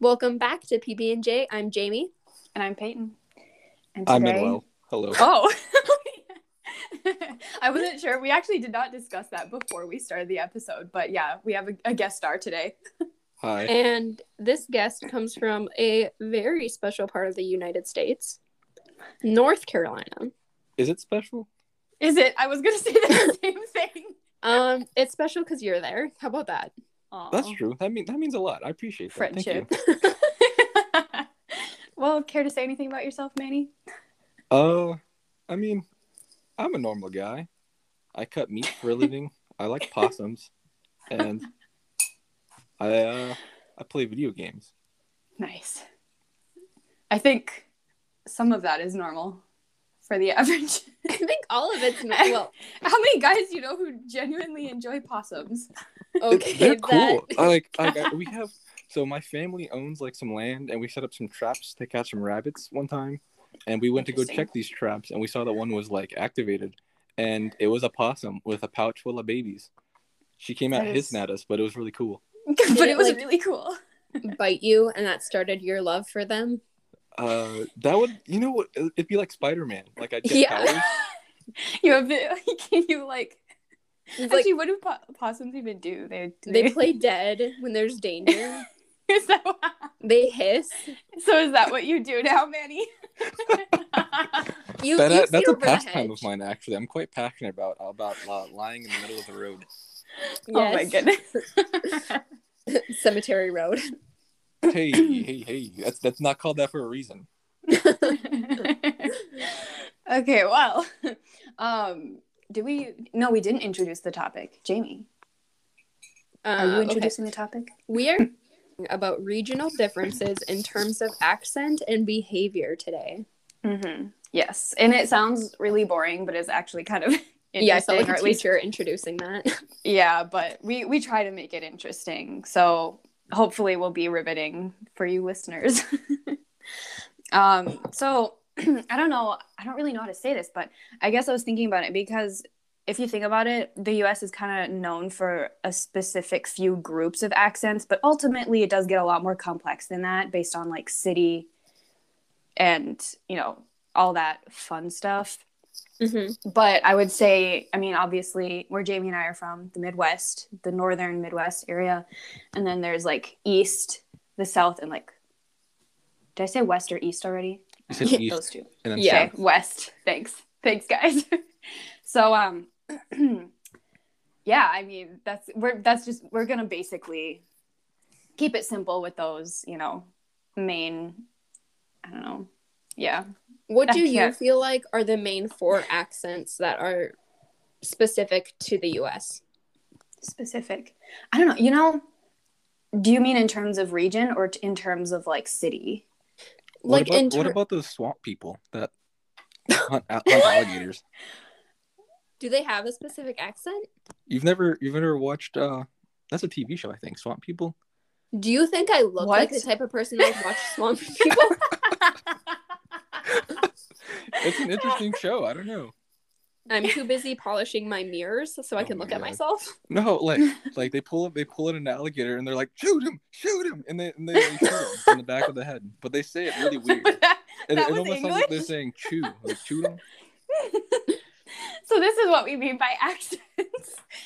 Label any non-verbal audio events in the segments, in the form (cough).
Welcome back to PB and J. I'm Jamie. And I'm Peyton. And I'm today- Manuel. Hello. (laughs) Oh. (laughs) I wasn't sure. We actually did not discuss that before we started the episode, but yeah, we have a, a guest star today. Hi. And this guest comes from a very special part of the United States, North Carolina. Is it special? Is it? I was gonna say the (laughs) same thing. Um, it's special because you're there. How about that? Aw. That's true. That mean that means a lot. I appreciate that. Thank Friendship. you. (laughs) well, care to say anything about yourself, Manny? Uh, I mean, I'm a normal guy. I cut meat for a living. I like possums, and I uh I play video games. Nice. I think some of that is normal for the (laughs) average. I think all of it's (laughs) not well. How many guys do you know who genuinely enjoy possums? Okay, They're cool. that- (laughs) I like, I, I- we have so my family owns like some land, and we set up some traps to catch some rabbits one time, and we went to go check these traps, and we saw that one was like activated, and it was a possum with a pouch full of babies. She came out hissing is- at us, but it was really cool. but it, it was like- really cool. bite you, and that started your love for them. Uh, that would you know what? It'd be like Spider Man. Like I get Yeah. powers. you have it. Can you like? It's like Actually, what do po- possums even do? They do they play (laughs) dead when there's danger. (laughs) is that what- (laughs) They hiss. so is that what you do now, Manny? You, That, you that's a pastime of mine. Actually, I'm quite passionate about about uh, lying in the middle of the road. Oh my goodness. Cemetery Road. Hey, hey, hey! That's that's not called that for a reason. (laughs) okay, well, (laughs) um, do we? No, we didn't introduce the topic. Jamie, are you Uh, okay. introducing the topic? We are about regional differences in terms of accent and behavior today. Mm-hmm. Yes, and it sounds really boring, but it's actually kind of (laughs) Yeah, I felt interesting, like or at least you're introducing that. yeah. But we we try to make it interesting, so hopefully we'll be riveting for you listeners. (laughs) um, so (clears throat) I don't know. I don't really know how to say this, but I guess I was thinking about it because if you think about it, the US is kind of known for a specific few groups of accents, but ultimately it does get a lot more complex than that based on like city and, you know, all that fun stuff. Hmm But I would say, I mean, obviously, where Jamie and I are from, the Midwest, the northern Midwest area, and then there's like East, the South, and like, did I say West or East already? You said Yeah, east Those two. and then Yeah. Okay, West. Thanks. Thanks, guys. (laughs) so, um, (clears throat) yeah, I mean, that's we're that's just we're gonna basically keep it simple with those, you know, main. I don't know. Yeah. What I do you can't- feel like are the main four accents that are specific to the US? specific i don't know you know do you mean in terms of region or t- in terms of like city What Like about, in what about those swamp people that (laughs) hunt, hunt alligators? do they have a specific accent? You've never you've never watched uh that's a TV show I think Swamp People. Do you think I look like the type of person that would watch Swamp (laughs) People? (laughs) It's an interesting show. I don't know. I'm too busy polishing my mirrors so I Oh can look my at myself. No, like (laughs) like they pull they pull in an alligator and they're like shoot him shoot him and they and they, they shoot him in the back of the head, but they say it really (laughs) weird. It, that, it that was almost sounds like they're saying chew like shoot him. (laughs) so this is what we mean by accents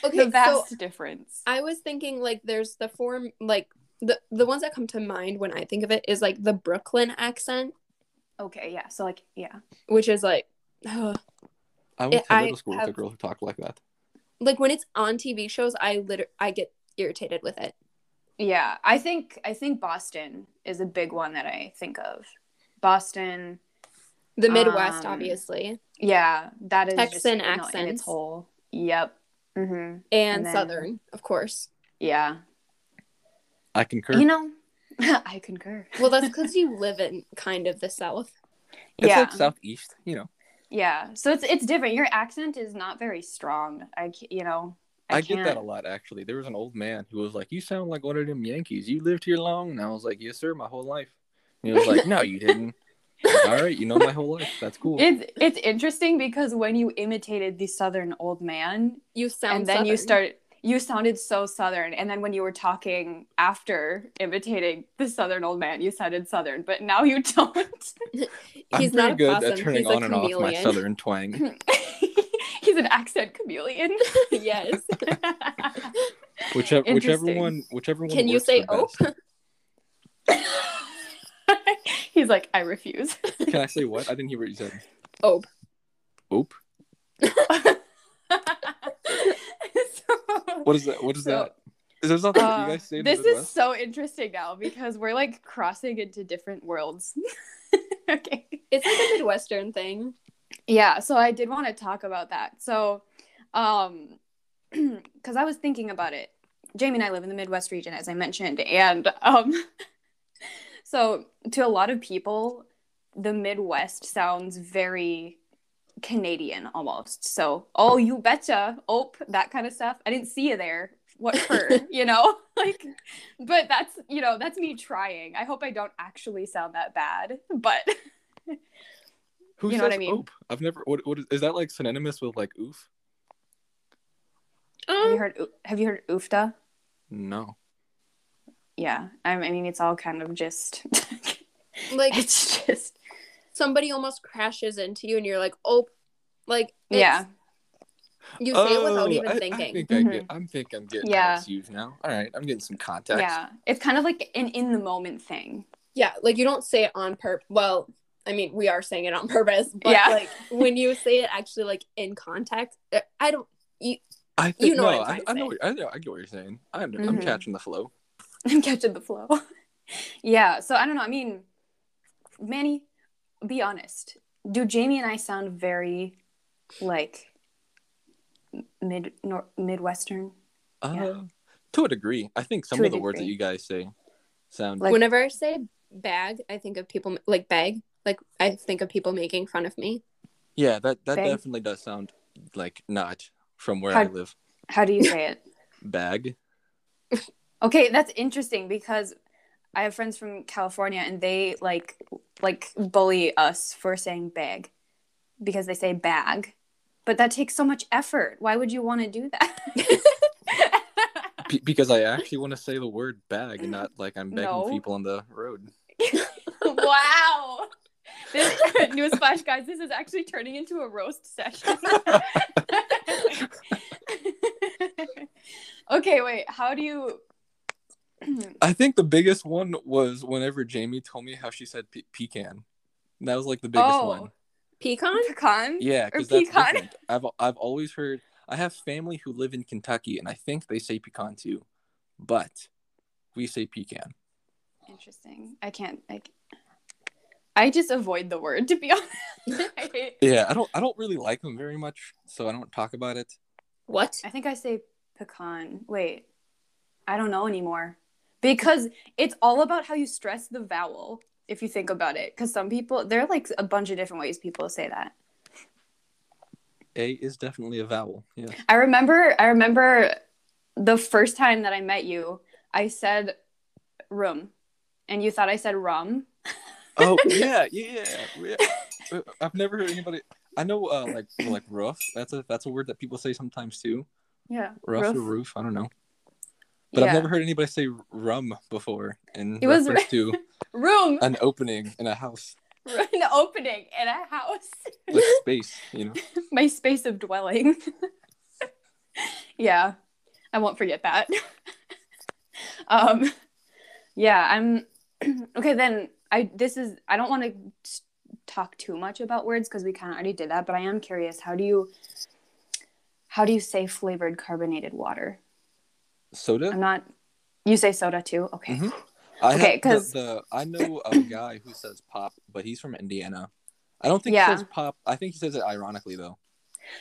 Okay, the so vast difference I was thinking like there's the form like the the ones that come to mind when I think of it is like the Brooklyn accent, okay yeah so like yeah which is like ugh. (sighs) I went It- to I middle school with a girl who talked like that. like when it's on TV shows, I liter- I get irritated with it. yeah i think i think boston is a big one that i think of boston The Midwest, Um, obviously, yeah that is just, Texan you know, in its whole yep hmm and, and then- Southern, of course. yeah I concur. you know (laughs) i concur Well, that's because you live in kind of the South. it's yeah. like southeast, you know. Yeah, so it's it's different. Your accent is not very strong. I you know. I, get that a lot actually. There was an old man who was like, "You sound like one of them Yankees. You lived here long?" And I was like, "Yes, sir, my whole life." And he was like, "No, you didn't." Like, All right, you know my whole life. That's cool. It's it's interesting because when you imitated the southern old man, You sound and then you start you sounded so southern and then when you were talking after imitating the southern old man you sounded southern but now you (laughs) don't I'm He's not a good possum. at turning He's on and off my southern twang. (laughs) he's an accent chameleon (laughs) yes. Whichever, whichever one, whichever one. Can you say the best. he's like i refuse Can I say what? I didn't hear what you said. Ope. Oop. So- (laughs) What is that? What is So- that? Is there something Uh, you guys say? this is so interesting now because we're like crossing into different worlds (laughs) okay It's like a Midwestern thing. yeah so i did want to talk about that so um (clears throat) because i was thinking about it jamie and i live in the midwest region as i mentioned and um (laughs) so to a lot of people the midwest sounds very canadian almost so oh you betcha oh that kind of stuff i didn't see you there what for (laughs) you know (laughs) like but that's you know that's me trying i hope i don't actually sound that bad but (laughs) Who you know what says I mean? Oop? I've never. What, what is, is that like synonymous with like oof? have you Um, heard have you heard oofta No. yeah I I mean it's all kind of just like it's just somebody almost crashes into you and you're like, oh, like it's- yeah You say it without Oh, even I- I, thinking. think Mhm. I get. I'm thinking I'm getting Yeah. how it's used now. All right, I'm getting some context. yeah it's kind of like an in the moment thing yeah, like you don't say it on purpose. Well, I mean, we are saying it on (laughs) purpose, but Yeah. like when you say it actually like in context, uh, I don't. You, I think, You know no, I'm I, trying to I know. What, I know. I get what you're saying. I'm, I'm Mhm. catching the flow. (laughs) i'm catching the flow (laughs) yeah so i don't know i mean manny be honest do jamie and i sound very like mid nor- midwestern Uh, Yeah. To a degree, I think some To of the words that you guys say sound Like- whenever I say bag, I think of people like bag. Like I think of people making fun of me. Yeah, that that Bag. definitely does sound like not from where I live. how do you say it (laughs) Bag. Okay, that's interesting because I have friends from California and they like like bully us for saying bag because they say bag. But that takes so much effort. Why would you want to do that? Be- because I actually want to say the word bag and not like I'm begging No. people on the road. (laughs) wow. This (laughs) newsflash, guys, this is actually turning into a roast session. (laughs) okay, wait. How do you I think the biggest one was whenever Jamie told me how she said pe- pecan. That was like the biggest Oh. one. Pecan? pecan? Yeah, because that's pecan? different. I've I've always heard. I have family who live in Kentucky, and I think they say pecan too, but we say pecan. Interesting. I can't. I, I just avoid the word to be (laughs) honest. I, Yeah, I don't I don't really like them very much, so I don't talk about it. What? I think I say pecan. Wait, I don't know anymore because it's all about how you stress the vowel. If you think about it, because some people there are like a bunch of different ways people say that. A is definitely a vowel. Yeah. I remember. I remember the first time that I met you. I said room, and you thought I said rum. Oh (laughs) yeah, yeah, yeah. Uh, I've never heard anybody. I know uh, like like roof. That's a that's a word that people say sometimes too. Yeah, Roof, Roof. or roof. I don't know. But I've never heard anybody say rum before in It was to (laughs) room. an opening in a house, (laughs) an opening in a house. like (laughs) space. You know. My space of dwelling. yeah, I won't forget that. um, yeah, I'm (clears throat) okay. Then I this is I don't want to talk too much about words because we kind of already did that. But I am curious. How do you how do you say flavored carbonated water? Soda. I'm not. You say soda too. Okay. Mhm. I Okay, because the, the I know a guy who says pop, but he's from Indiana. I don't think Yeah. he says pop. I think he says it ironically though.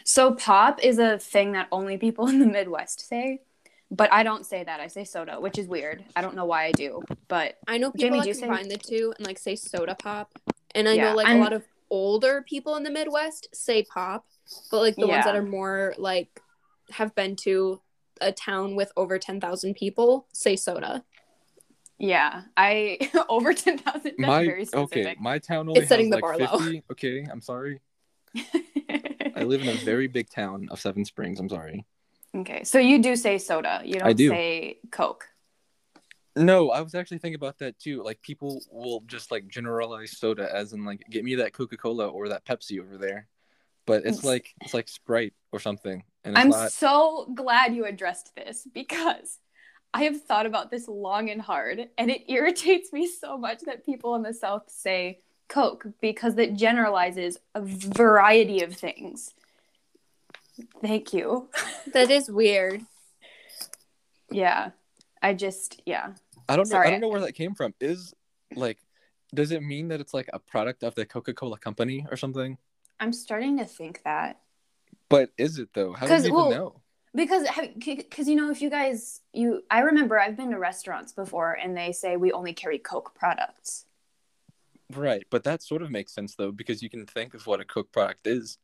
So pop is a thing that only people (laughs) in the Midwest say, but I don't say that. I say soda, which is weird. I don't know why I do, but I know Jamie, people do you that say- combine the two and like say soda pop. And I Yeah, know like I'm- a lot of older people in the Midwest say pop, but like the ones that are more like have been to a town with over 10,000 people say soda. yeah, I (laughs) over ten thousand. That's my very okay, my town only It's setting has the like bar low. fifty. Okay, I'm sorry. (laughs) I live in a very big town of Seven Springs. I'm sorry. Okay, so you do say soda. You don't I do. say Coke. No, I was actually thinking about that too. Like people will just like generalize soda as in like get me that Coca Cola or that Pepsi over there, but it's It's- like it's like Sprite or something, and it's I'm not. so glad you addressed this because (laughs) I have thought about this long and hard, and it irritates me so much that people in the South say Coke because it generalizes a variety of things. Thank you. (laughs) That is weird. Yeah, I just, yeah. I don't know. Sorry. I don't know where that came from. Is like, does it mean that it's like a product of the Coca Cola company or something? I'm starting to think that. But is it though? How do 'Cause, you even well, know? Because, because you know, if you guys, you, I remember I've been to restaurants before, and they say we only carry Coke products. Right, but that sort of makes sense though because you can think of what a Coke product is,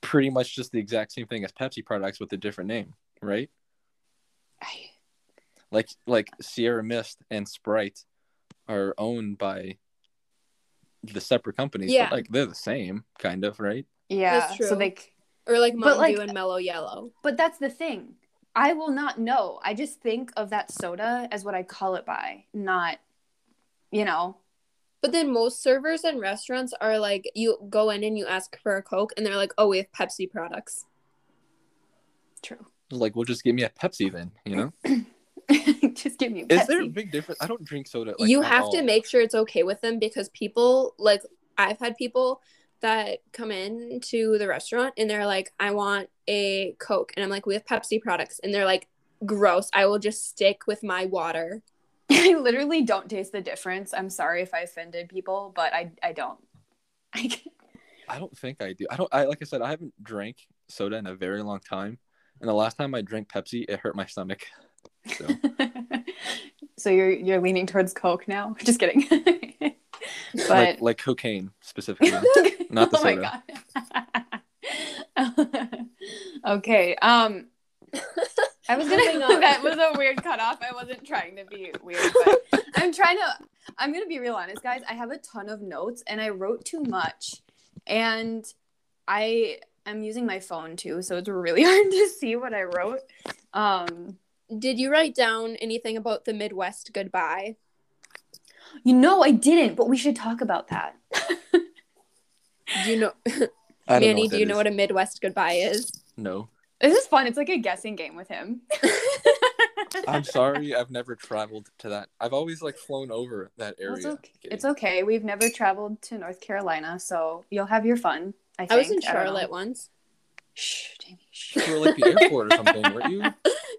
pretty much just the exact same thing as Pepsi products with a different name, right? I, Like like Sierra Mist and Sprite are owned by the separate companies, Yeah. but like they're the same, kind of, right? yeah, That's true. so they, Or like But, Mountain like- Dew and Mellow Yellow. but that's the thing. I will not know. I just think of that soda as what I call it by, not, you know. But then most servers and restaurants are like, you go in and you ask for a Coke, and they're like, oh, we have Pepsi products. True. Like, well, just give me a Pepsi then, you know? (clears throat) just give me a Is there a big difference? I don't drink soda. Like, you at have all. to make sure it's okay with them because people, like, I've had people that come in to the restaurant and they're like, I want a Coke. And I'm like, we have Pepsi products. And they're like, gross. I will just stick with my water. (laughs) I literally don't taste the difference. I'm sorry if I offended people, but I I don't. (laughs) I, I don't think I do. I don't. I like I said, I haven't drank soda in a very long time, and the last time I drank Pepsi, it hurt my stomach. So (laughs) so you're you're leaning towards Coke now? Just kidding. but like like cocaine specifically. (laughs) not the oh my god. (laughs) okay. Um I was gonna (laughs) that was a weird cutoff. I wasn't trying to be weird, but I'm trying to I'm gonna be real honest, guys. I have a ton of notes and I wrote too much. And I am using my phone too, so it's really hard to see what I wrote. Um Did you write down anything about the Midwest goodbye? you know I didn't, but we should talk about that. Do you know, (laughs) I don't Manny, what do that you know what a Midwest goodbye is? No, This is fun. It's like a guessing game with him. (laughs) I'm sorry. I've never traveled to that. I've always like flown over that area. It's okay. It's okay. We've never traveled to North Carolina, so you'll have your fun. I, think. I was in don't. Charlotte once. Shh, Jamie. Shh. You were like the airport or something, weren't you? (laughs)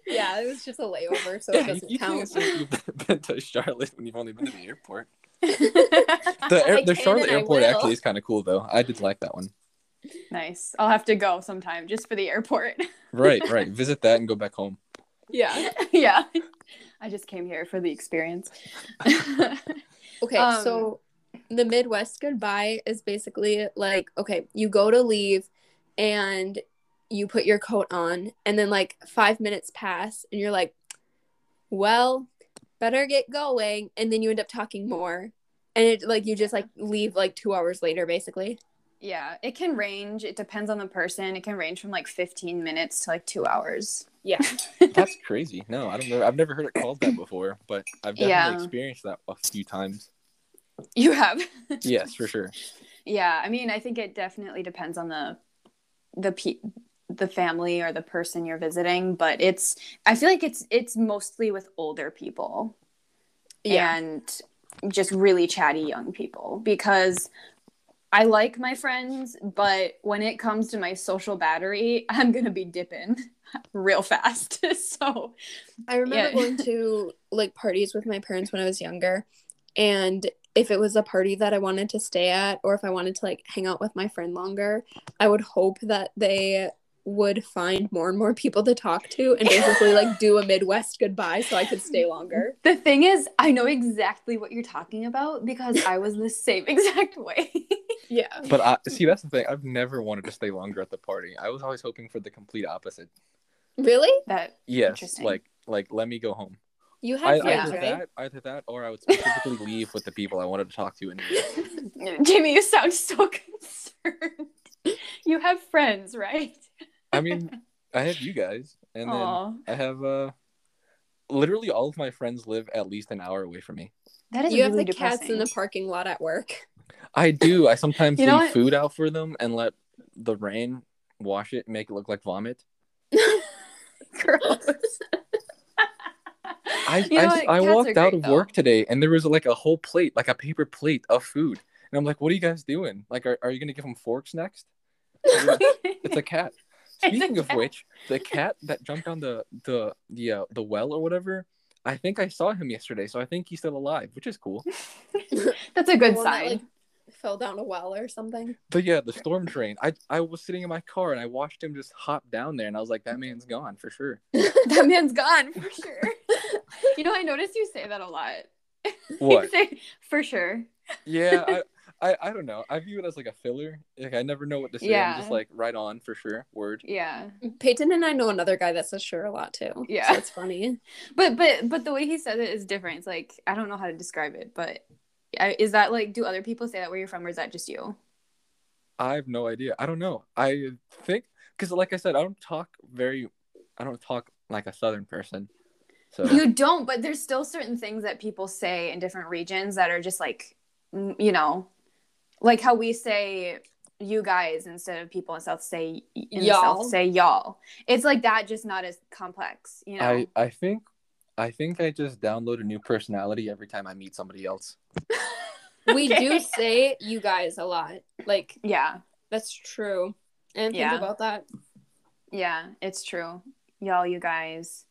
Yeah, it was just a layover, so Yeah, it you, doesn't you can't count. say you've been to Charlotte when you've only been to the airport. Nice. (laughs) The air, the Charlotte airport actually is kind of cool though. I did like that one. Nice. I'll have to go sometime just for the airport. (laughs) Right, right. Visit that and go back home. Yeah. (laughs) yeah. I just came here for the experience. Okay, Um, so the Midwest goodbye is basically like, okay, you go to leave and you put your coat on, and then like five minutes pass, and you're like, well, better get going. And then you end up talking more. And it like you just like leave like two hours later, basically. yeah, it can range. It depends on the person. It can range from like 15 minutes to like two hours. Yeah. (laughs) That's crazy. No, I don't know. I've never heard it called that before, but I've definitely Yeah. experienced that a few times. You have. Yes, for sure. (laughs) Yeah, I mean, I think it definitely depends on the the pe- the family or the person you're visiting, but it's I feel like it's it's mostly with older people Yeah. and just really chatty young people because I like my friends, but when it comes to my social battery, (laughs) I'm going to be dipping (laughs) real fast. (laughs) so, I remember Yeah. going to like parties with my parents when I was younger. And if it was a party that I wanted to stay at, or if I wanted to like hang out with my friend longer, I would hope that they would find more and more people to talk to and basically like do a Midwest goodbye so I could stay longer. the thing is, I know exactly what you're talking about because I was the same (laughs) exact way. Yeah. But I see that's the thing. I've never wanted to stay longer at the party. I was always hoping for the complete opposite. Really? that Yes, Interesting. like like let me go home. You I, had friends, either right? that, either that, or I would specifically leave with the people I wanted to talk to. And (laughs) Jamie, you sound so (laughs) concerned. You have friends, right? I mean, I have you guys, and then I have uh, literally all of my friends live at least an hour away from me. that is You have the depressing. cats in the parking lot at work. I do. I sometimes You know leave what? food out for them and let the rain wash it and make it look like vomit. (laughs) Gross. I You know I, what? I Cats are walked out great, of though. work today and there was like a whole plate, like a paper plate of food. And I'm like, what are you guys doing? Like, are, are you going to give them forks next? (laughs) It's a cat. (laughs) It's a Speaking of which, the cat that jumped on the the the uh, the well or whatever, I think I saw him yesterday, so I think he's still alive, which is cool. (laughs) That's a good The one that, sign. like, fell down a well or something. But yeah, the storm drain. I I was sitting in my car and I watched him just hop down there, and I was like, that man's gone for sure. (laughs) that man's gone for sure. you know, I noticed you say that a lot. What? You say, for sure. yeah, I, I I don't know. I view it as like a filler. Like I never know what to say. I'm Yeah. just like right on for sure. Word. Yeah. Peyton and I know another guy that says sure a lot too. Yeah. So it's funny. But but but the way he says it is different. It's like I don't know how to describe it, but I, is that like do other people say that where you're from or is that just you? I have no idea. I don't know. I think because like I said, I don't talk very. I don't talk like a southern person. So You don't, but there's still certain things that people say in different regions that are just like you know, like how we say you guys instead of people in South say in Y'all. South say y'all. It's like that, just not as complex, you know. I I think I think I just download a new personality every time I meet somebody else. (laughs) We Okay. do say you guys a lot. Like Yeah, that's true. And think about that. yeah, it's true. Y'all, you guys.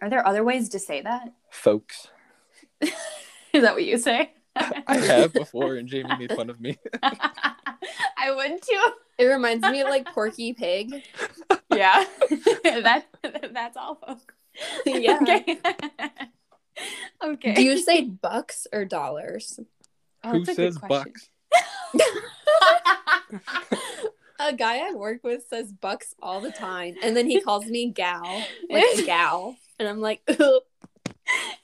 Are there other ways to say that? Folks, (laughs) Is that what you say? (laughs) I have before, and Jamie made fun of me. (laughs) I would too. It reminds me of like Porky Pig. Yeah, (laughs) that that's all, folks. Yeah. Okay. okay. Do you say bucks or dollars? Oh, Who that's a says question. bucks? A guy I work with says bucks all the time, and then he calls me gal, like gal, and I'm like, "Ugh."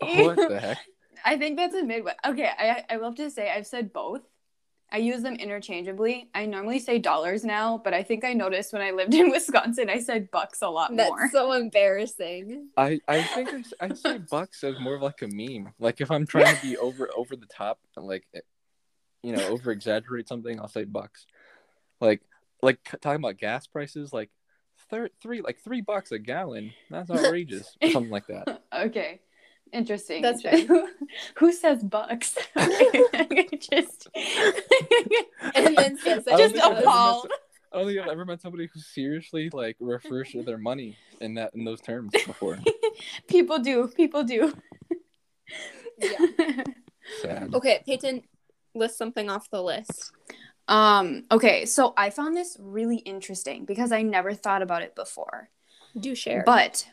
what the heck? I think that's a Midwest. Okay, I I love to say I've said both. I use them interchangeably. I normally say dollars now, but I think I noticed when I lived in (laughs) Wisconsin, I said bucks a lot that's more. so embarrassing. I I think I say bucks as more of like a meme. Like if I'm trying to be (laughs) over over the top and like eh, you know over exaggerate something, I'll say bucks. Like like talking about gas prices, like thir- three like three bucks a gallon. That's (laughs) outrageous. something like that. Okay. Interesting. That's Who, (laughs) who says bucks? (laughs) (laughs) just And then says I don't just think I've ever met appalled. I don't think I've ever met somebody who seriously like refers to their money in that in those terms before. People do. People do. Yeah. Sad. Okay, Peyton, list something off the list. um. Okay. So I found this really interesting because I never thought about it before. Do share. But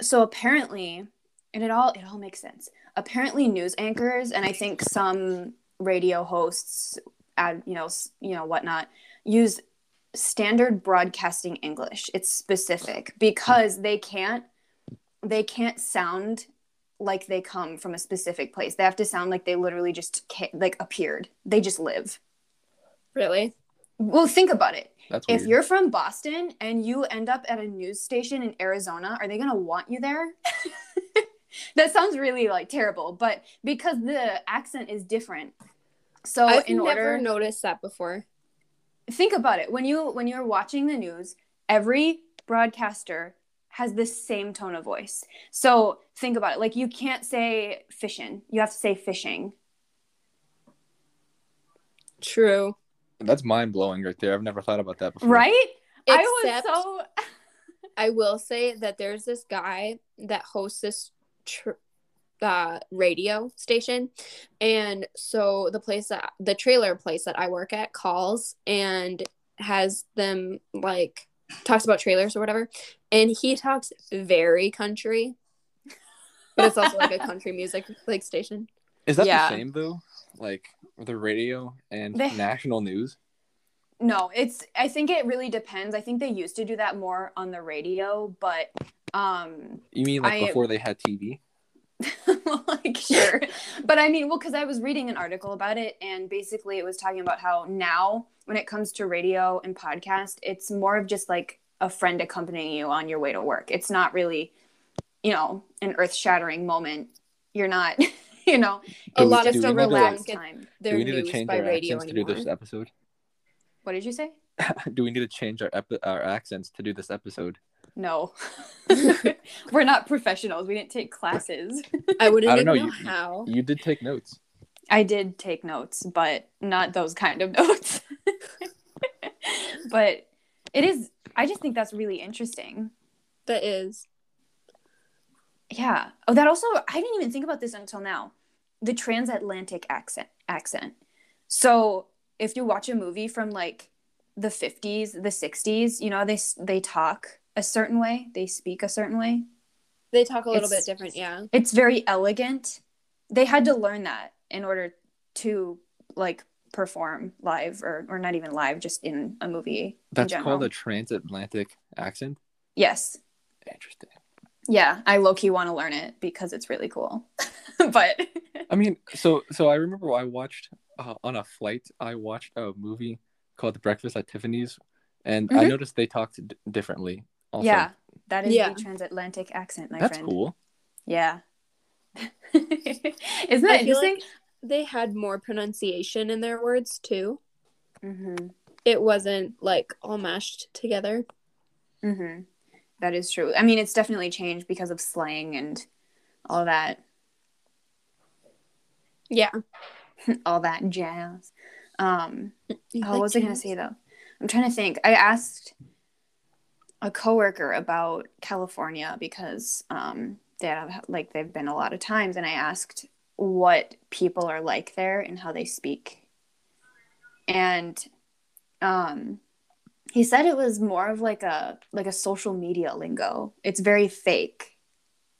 so apparently, and it all it all makes sense. Apparently, news anchors and I think some radio hosts, ad, you know, you know whatnot, use standard broadcasting English. It's specific because they can't they can't sound like they come from a specific place. They have to sound like they literally just ca- like appeared. They just live. really? Well, think about it That's weird. if you're from Boston and you end up at a news station in Arizona, are they going to want you there? (laughs) that sounds really like terrible, but because the accent is different. So I've in never order noticed that before. think about it. When you when you're watching the news, every broadcaster has the same tone of voice. So think about it. Like you can't say fishing. You have to say fishing. True. That's mind blowing right there. I've never thought about that before. Right? Except I was so (laughs) I will say that there's this guy that hosts this tr- uh, radio station, and so the place that the trailer place that I work at calls and has them like talks about trailers or whatever, and he talks very country, but it's also like a country (laughs) music like station. Is that Yeah. the same though? Like the radio and They- national news? No, it's I think it really depends. I think they used to do that more on the radio, but um You mean like I- before they had TV? (laughs) like sure. But I mean, well cuz I was reading an article about it and basically it was talking about how now when it comes to radio and podcast, it's more of just like a friend accompanying you on your way to work. It's not really, you know, an earth shattering moment. You're not, (laughs) you know, A Do- lot do of to- relaxed time. Do their we need to change by our radio accents to do this episode? What did you say? (laughs) do we need to change our epi- our accents to do this episode? No. (laughs) We're not professionals. We didn't take classes. I wouldn't I don't even know, know, you- how. You did take notes. I did take notes, but not those kind of (laughs) notes. but it is I just think that's really interesting. that is. Yeah. Oh, that also I didn't even think about this until now. The transatlantic accent accent. So, if you watch a movie from like the 50s, the 60s, you know, they they talk a certain way, they speak a certain way. They talk a little It's- bit different, yeah. It's very elegant. They had to learn that in order to like perform live or or not even live just in a movie. That's called a transatlantic accent. Yes. Interesting. Yeah, I low key want to learn it because it's really cool. (laughs) but I mean, so so I remember I watched uh, on a flight. I watched a movie called Breakfast at Tiffany's, and I Mhm. noticed they talked d- differently. Also. yeah, that is Yeah. the transatlantic accent, my that's friend. cool. Yeah. (laughs) Isn't that I feel interesting? like they had more pronunciation in their words too. mm-hmm. It wasn't like all mashed together. Mm-hmm. That is true. I mean, it's definitely changed because of slang and all that, Yeah. (laughs) all that jazz. Um, oh, like what was I gonna say though? I'm trying to think. I asked a coworker about California because um, they have like they've been a lot of times, and I asked what people are like there and how they speak, and um, he said it was more of like a like a social media lingo. It's very fake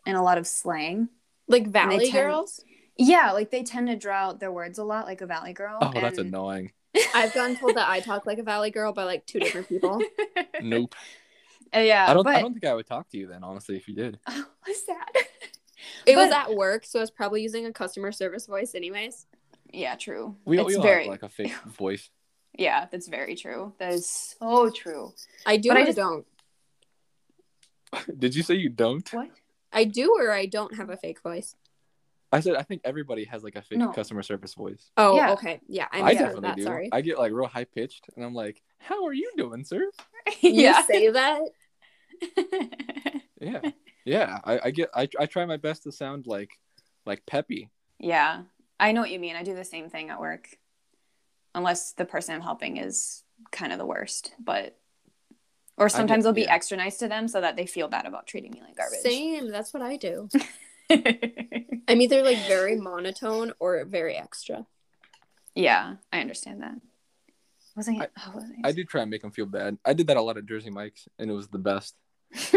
and a lot of slang. Like Valley tend- Girls. Yeah, like they tend to draw out their words a lot, like a Valley Girl. Oh, that's annoying. I've gotten told that I talk like a Valley Girl by like two different people. (laughs) Nope. Uh, yeah, I don't. But, I don't think I would talk to you then, honestly, if you did. (laughs) Oh, what's that? It was (laughs) at work, so I was probably using a customer service voice anyways. yeah, true. We, it's we all very have like a fake (laughs) voice. yeah, that's very true. That is so true. I do But or I I just- don't. Did you say you don't? What? I do or I don't have a fake voice. I said I think everybody has like a fake No. customer service voice. Oh, Yeah. okay. Yeah, I I definitely that. do. Sorry. I get like real high pitched, and I'm like, "How are you doing, sir?" You say that? (laughs) Yeah, yeah. I, I get. I, I try my best to sound like like peppy. yeah, I know what you mean. I do the same thing at work, unless the person I'm helping is kind of the worst. But or sometimes I'll be yeah. extra nice to them so that they feel bad about treating me like garbage. Same. That's what I do. (laughs) I'm either like very monotone or very extra. yeah, I understand that. Was I? I- oh, was I do try and make them feel bad. I did that a lot at Jersey Mike's, and it was the best. (laughs)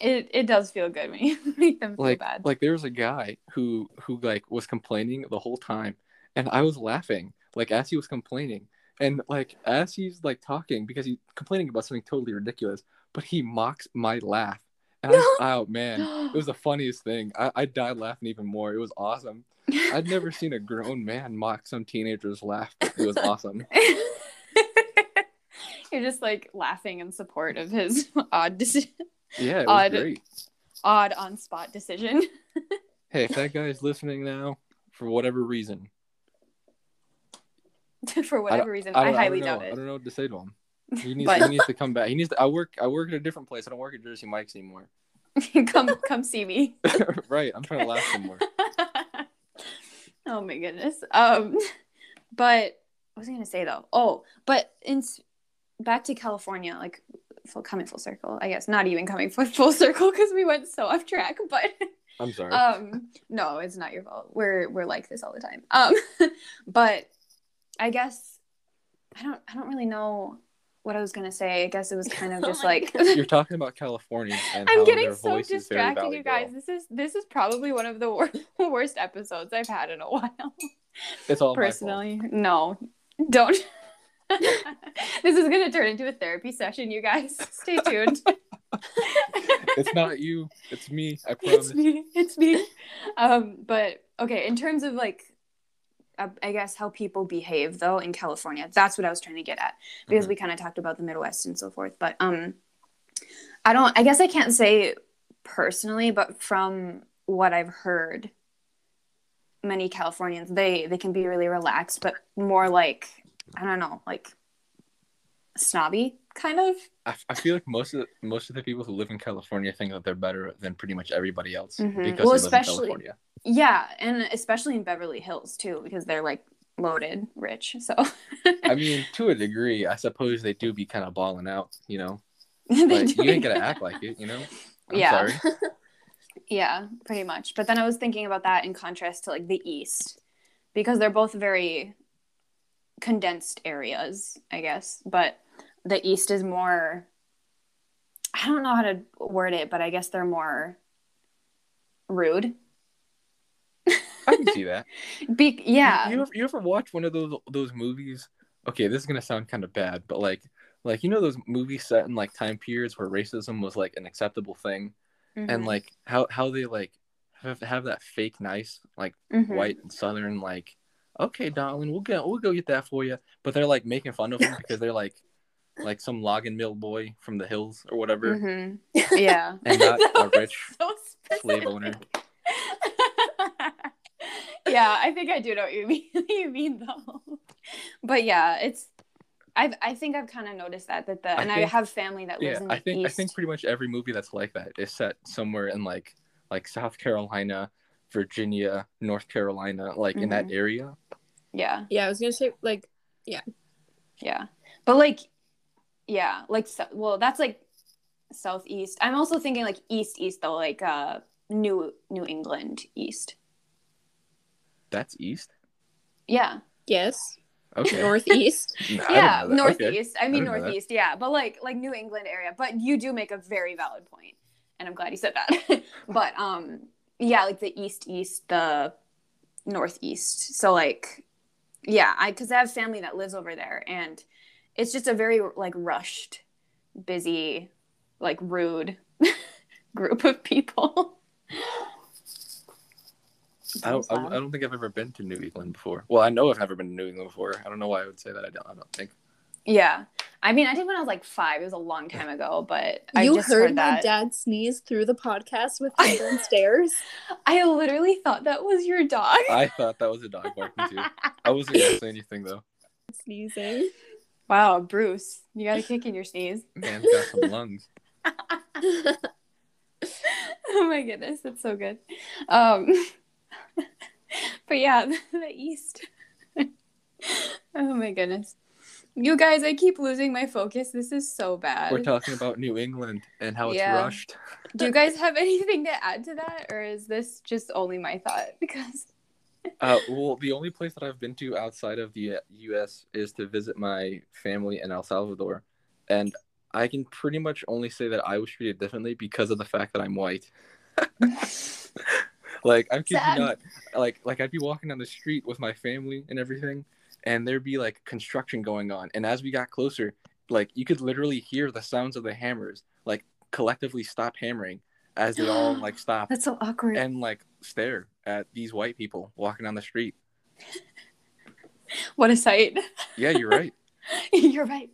it it does feel good when you (laughs) make them feel Like bad. like there was a guy who who like was complaining the whole time, and I was laughing like as he was complaining, and like as he's like talking because he's complaining about something totally ridiculous, but he mocks my laugh, and I was, (laughs) oh man, it was the funniest thing. I, I died laughing even more. It was awesome. I'd never seen a grown man mock some teenager's laugh. It was awesome. (laughs) You're just like laughing in support of his (laughs) odd decision, Yeah, it was Odd. great. odd on spot decision. (laughs) Hey, if that guy's listening now, for whatever reason, For whatever don't- reason, I, I, I highly know. doubt I don't know what to say to him. He needs, But- he needs to come back. He needs to. I work. I work at a different place. I don't work at Jersey Mike's anymore. come come see me. right. I'm trying to laugh some more. oh my goodness. Um, but what was I gonna say though? Oh, but in back to California, like full, coming full circle. I guess not even coming (laughs) full, full circle because we went so off track. (laughs) But I'm sorry. um, no, it's not your fault. We're we're like this all the time. Um, (laughs) but I guess I don't I don't really know what I was gonna say. I guess it was kind of Oh just my like. You're talking about California and I'm how getting their so voice distracted, you guys. Girl. This is this is probably one of the wor- worst episodes I've had in a while. It's all Personally, no, don't. (laughs) this is gonna turn into a therapy session, you guys. Stay tuned. (laughs) It's not you. It's me. I promise. (laughs) it's me. It's me. Um, but okay, in terms of like, uh, I guess how people behave though in California. That's what I was trying to get at because Mhm. we kind of talked about the Midwest and so forth. But um, I don't. I guess I can't say personally, but from what I've heard, many Californians they they can be really relaxed, but more like I don't know, like snobby kind of. I, I feel like most of the, most of the people who live in California think that they're better than pretty much everybody else Mhm. because Well, they especially- live in California. Yeah, and especially in Beverly Hills too, because they're like loaded rich. So (laughs) I mean, to a (laughs) degree, I suppose they do be kind of balling out, you know. (laughs) But you ain't gonna act like it, you know. I'm Yeah. sorry. Yeah, pretty much. But then I was thinking about that in contrast to like the East, because they're both very condensed areas, I guess. But the East is more, I don't know how to word it, but I guess they're more rude. I can see that. (laughs) Be- yeah. You, you ever you ever watch one of those those movies? Okay, this is gonna sound kind of bad, but like like you know those movies set in like time periods where racism was like an acceptable thing, and Mhm. like how how they like have, have that fake nice like Mhm. white and southern like okay darling we'll get we'll go get that for you but they're like making fun of him because they're like like some logging mill boy from the hills or whatever Mhm. Yeah. (laughs) and not a rich so slave owner (laughs) yeah, I think I do know what you mean. (laughs) you mean though, but yeah, it's. I I think I've kind of noticed that that the I and I have family that lives yeah in i the think i think pretty much every movie that's like that is set somewhere in like like south carolina virginia north carolina like in that Mhm. area yeah, Yeah, I was gonna say like yeah, Yeah, but like, yeah, like so, well, that's like southeast. I'm also thinking like east east though, like uh New New England east. that's east Yeah, yes, okay (laughs) northeast. (laughs) I didn't yeah, know that. Okay. northeast. I mean didn't know that. northeast. Yeah, but like like New England area. But you do make a very valid point, and I'm glad you said that. (laughs) but um, yeah, like the east east, the northeast. So like, yeah, I because I have family that lives over there, and it's just a very like rushed, busy, like rude (laughs) group of people. (laughs) I don't, I, I don't think I've ever been to New England before. Well, I know I've never been to New England before. I don't know why I would say that. I don't. I don't think. Yeah, I mean, I did when I was like five. It was a long time ago, but I you just heard, heard, my dad sneeze through the podcast with (laughs) him downstairs. I literally thought that was your dog. I thought that was a dog barking too. I wasn't gonna say anything though. Sneezing. wow, Bruce, you got a kick in your sneeze. (laughs) Man's got some lungs. (laughs) oh my goodness, that's so good. Um, but yeah, the East. oh my goodness. You guys, I keep losing my focus. This is so bad. We're talking about New England and how it's rushed. Do you guys have (laughs) anything to add to that, or is this just only my thought? (laughs) Because Uh, well, the only place that I've been to outside of the U.S. is to visit my family in El Salvador, and I can pretty much only say that I was treated differently because of the fact that I'm white. (laughs) like I'm kidding not. Like like I'd be walking down the street with my family and everything, and there'd be like construction going on, and as we got closer, like you could literally hear the sounds of the hammers like collectively stop hammering as they all like (gasps) stop that's so awkward. and like stare at these white people walking down the street. (laughs) what a sight. (laughs) Yeah, you're right. You're right.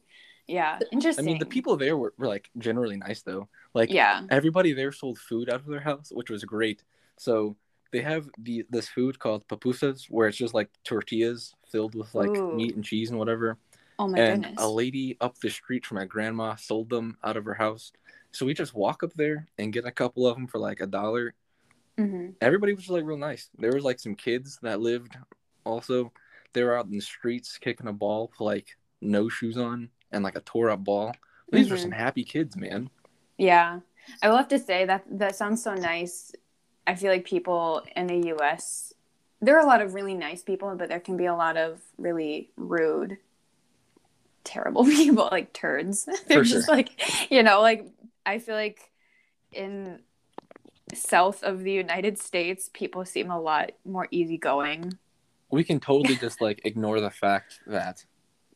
Yeah, interesting. I mean, the people there were, were like generally nice though. Like Yeah. everybody there sold food out of their house, which was great. So they have the this food called pupusas where it's just like tortillas filled with like Ooh. meat and cheese and whatever. Oh my and goodness. a lady up the street from my grandma sold them out of her house. So we just walk up there and get a couple of them for like a dollar. hmm Everybody was like real nice. There was like some kids that lived also. They were out in the streets kicking a ball with like no shoes on and like a tore up ball. These were Mhm. some happy kids, man. Yeah. I will have to say that that sounds so nice. I feel like people in the US there are a lot of really nice people, but there can be a lot of really rude, terrible (laughs) people, like turds. (laughs) They're For just sure. like you know, like I feel like in south of the United States, people seem a lot more easygoing. We can totally (laughs) just like ignore the fact that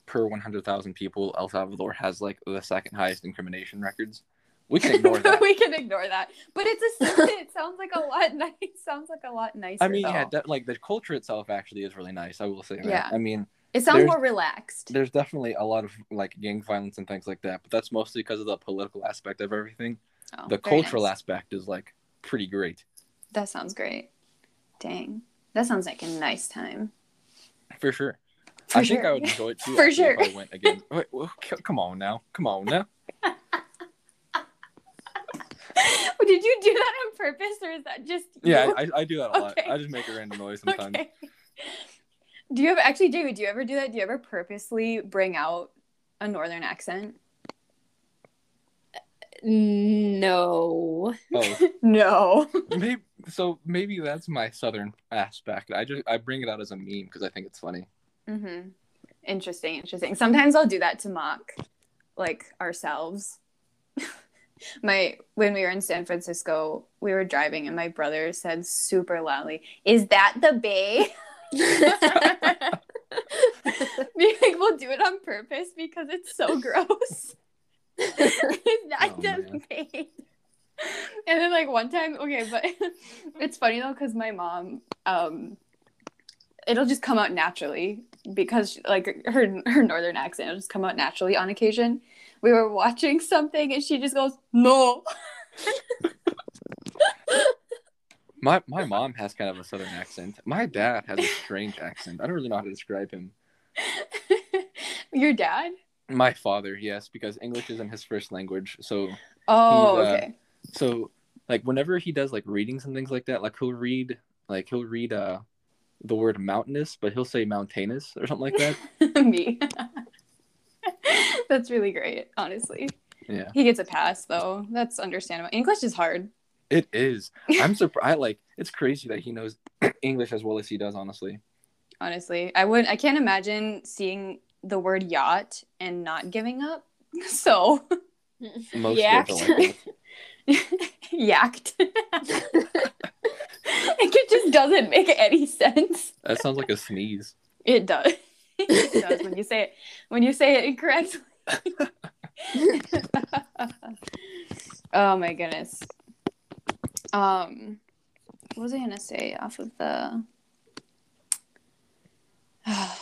per 100,000 people, El Salvador has like the second highest incrimination records. We can ignore (laughs) that. we can ignore that. But it's a (laughs) it sounds like a lot (laughs) nice. Sounds like a lot nicer. I mean, yeah, though. that, like the culture itself actually is really nice. I will say that. Yeah. I mean, it sounds more relaxed. there's definitely a lot of like gang violence and things like that, but that's mostly because of the political aspect of everything. Oh, the cultural nice. aspect is like pretty great That sounds great. Dang, that sounds like a nice time. for sure. For I think. I would enjoy it too. For sure. If I went again. Wait, well, come on now. Come on now. (laughs) Did you do that on purpose, or is that just Yeah, you? I, I do that a lot. I just make a random noise (laughs) sometimes. Okay. Do you ever actually, David? Do you ever do that? Do you ever purposely bring out a northern accent? No. Oh, (laughs) No. maybe so. Maybe that's my southern aspect. I just I bring it out as a meme because I think it's funny. Mm-hmm. Interesting, interesting. Sometimes I'll do that to mock, like ourselves. My when we were in San Francisco, we were driving, and my brother said super loudly, "Is that the bay?" (laughs) We like, we'll do it on purpose because it's so gross. (laughs) Is that Oh, the bay? And then like one time, okay, but (laughs) it's funny though because my mom, um, it'll just come out naturally because like her her northern accent will just come out naturally on occasion. We were watching something and she just goes, "No." (laughs) My my mom has kind of a southern accent. My dad has a strange accent. I don't really know how to describe him. (laughs) Your dad? My father, yes, because English isn't his first language. So Oh, uh, okay. so like whenever he does like readings and things like that, like he'll read like he'll read uh the word mountainous, but he'll say mountainous or something like that. (laughs) Me. That's really great, honestly. Yeah. He gets a pass though. That's understandable. English is hard. It is. I'm (laughs) surprised. Like it's crazy that he knows (clears throat) English as well as he does. Honestly, Honestly, I would. I can't imagine seeing the word yacht and not giving up. (laughs) So most like (laughs) yacked. it just doesn't make any sense. That sounds like a sneeze. It does. it does when you say it when you say it incorrectly. (laughs) oh my goodness. Um what was I gonna say off of the (sighs)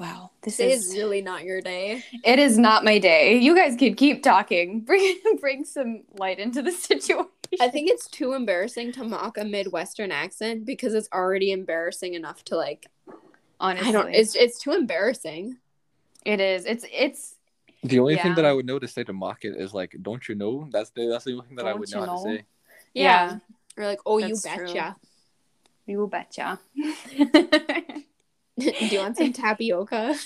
Wow, this Today is is really not your day. it is not my day. You guys could keep talking. (laughs) Bring bring some light into the (laughs) situation. I think it's too embarrassing to mock a Midwestern accent because it's already embarrassing enough to like. honestly I don't. It's it's too embarrassing. it is. It's it's The only thing that I would know to say to mock it is like, "Don't you know?" That's the that's the only thing that I Don't would you know, how to know? say. yeah. Or like, oh, That's you true. betcha. You betcha. (laughs) Do you want some tapioca?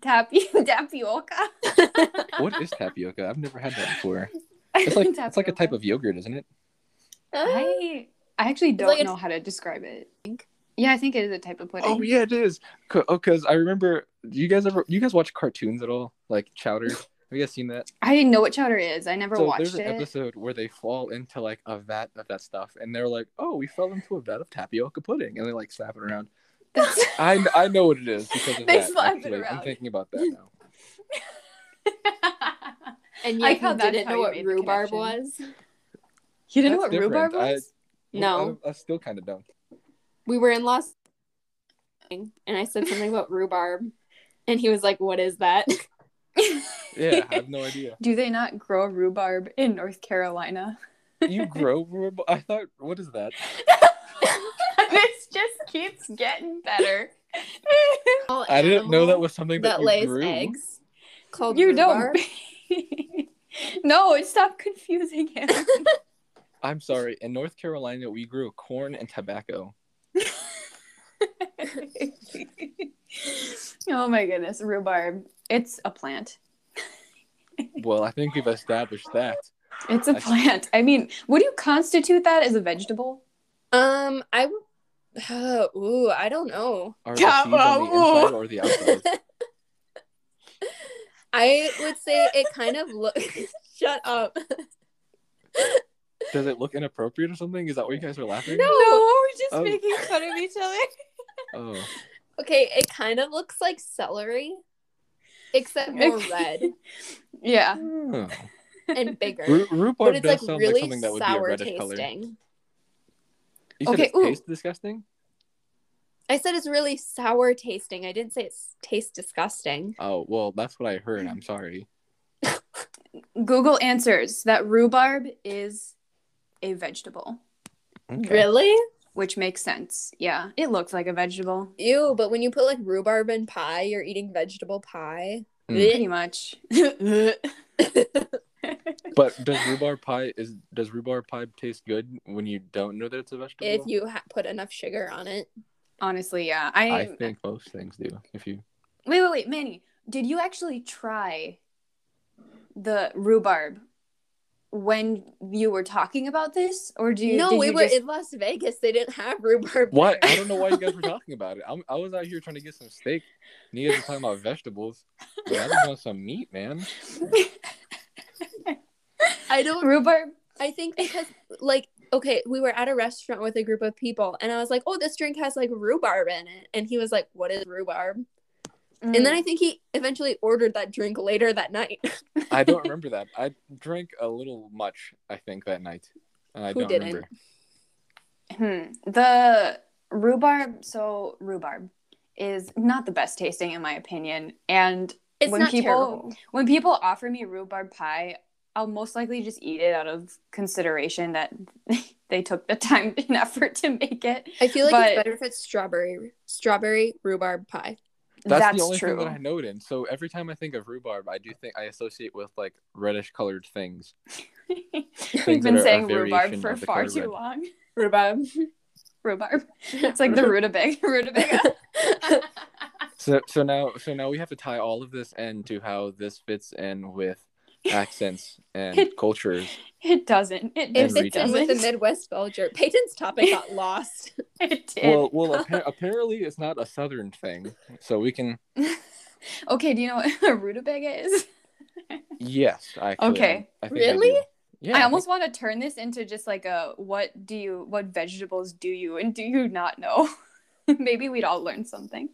Tapi- (laughs) tapioca. (laughs) What is tapioca? I've never had that before. It's like it's like a type of yogurt, isn't it? I I actually don't like a- know how to describe it. Yeah, I think it is a type of pudding. Oh yeah, it is. Co- Oh, because I remember. Do you guys ever? You guys watch cartoons at all? Like Chowder? (laughs) Have you guys seen that? I didn't know what chowder is. I never so watched there's an it. episode where they fall into like a vat of that stuff, and they're like, "Oh, we fell into a vat of tapioca pudding," and they like slap it around. That's- (laughs) I I know what it is because of They that. slap it actually. I'm thinking about that (laughs) now. And Like yet how you that's didn't know what rhubarb was. you didn't know That's what rhubarb different. I- was? No, I, I still kind of don't. we were in Los, and I said something about rhubarb, and he was like, "What is that?" (laughs) Yeah, I have no (laughs) idea. Do they not grow rhubarb in North Carolina? You grow rhubarb? I thought, what is that? (laughs) this just keeps getting better. I didn't know that was something that, that you lays grew. eggs. Called you rhubarb. don't. no, stop confusing him. I'm sorry. In North Carolina, we grew corn and tobacco. Oh my goodness, rhubarb. It's a plant. (laughs) Well, I think we've established that. It's a I- plant. I mean, would you constitute that as a vegetable? Um, I would. Uh, ooh, I don't know. Are the seeds on the inside or the outside? (laughs) I would say it kind of looks. (laughs) Shut up. Does it look inappropriate or something? Is that why you guys are laughing? At? No. we're just Oh. making fun of each other. Oh, Okay, it kind of looks like celery, except (laughs) more red. Yeah. Oh. (laughs) and bigger. Ru- rhubarb but it's does like sound really like something that would be a sour reddish color. tasting. You said Okay, it ooh. tastes disgusting. I said it's really sour tasting. I didn't say it tastes disgusting. Oh well, that's what I heard. I'm sorry. (laughs) Google answers that rhubarb is a vegetable, Okay. Really? Which makes sense. Yeah, it looks like a vegetable, Ew, but when you put like rhubarb in pie, you're eating vegetable pie. Mm. pretty much. (laughs) (laughs) But does rhubarb pie is does rhubarb pie taste good when you don't know that it's a vegetable? if you ha- put enough sugar on it. Honestly, yeah. I, I think most things do. If you wait, wait, wait, Manny. Did you actually try the rhubarb when you were talking about this, or do you? no, we you were just- in Las Vegas. They didn't have rhubarb. what? I don't know why you guys were (laughs) talking about it. I'm, I was out here trying to get some steak. And you guys are talking about vegetables. Yeah, I just want some meat, man. I don't. (laughs) rhubarb. I think because like okay, we were at a restaurant with a group of people, and I was like, "Oh, this drink has like rhubarb in it," and he was like, "What is rhubarb?" And Mm. then I think he eventually ordered that drink later that night. (laughs) I don't remember that. (laughs) I drank a little much, I think, that night. And I Who don't didn't? remember. Hmm. The rhubarb, so rhubarb is not the best tasting in my opinion. And It's When not people- terrible. when people offer me rhubarb pie, I'll most likely just eat it out of consideration that (laughs) they took the time and effort to make it. I feel like but- it's better if it's strawberry, strawberry rhubarb pie. That's, That's, the only true. thing that I know it in. So every time I think of rhubarb, I do think I associate with like reddish colored things. (laughs) We've been that are a saying rhubarb for far too red. long. (laughs) Rhubarb. Rhubarb. It's like the (laughs) rutabaga. rutabaga. So so now so now we have to tie all of this into how this fits in with accents and It- cultures. It doesn't. It It And just fits in with the doesn't. Midwest culture. Peyton's topic got (laughs) lost. It did. Well, well, appa- (laughs) apparently it's not a southern thing, so we can. (laughs) okay, do you know what a rutabaga is? Yes, actually. Okay. I think I Really? do. yeah. I almost want to turn this into just like a what do you what vegetables do you and do you not know? Maybe we'd all learn something.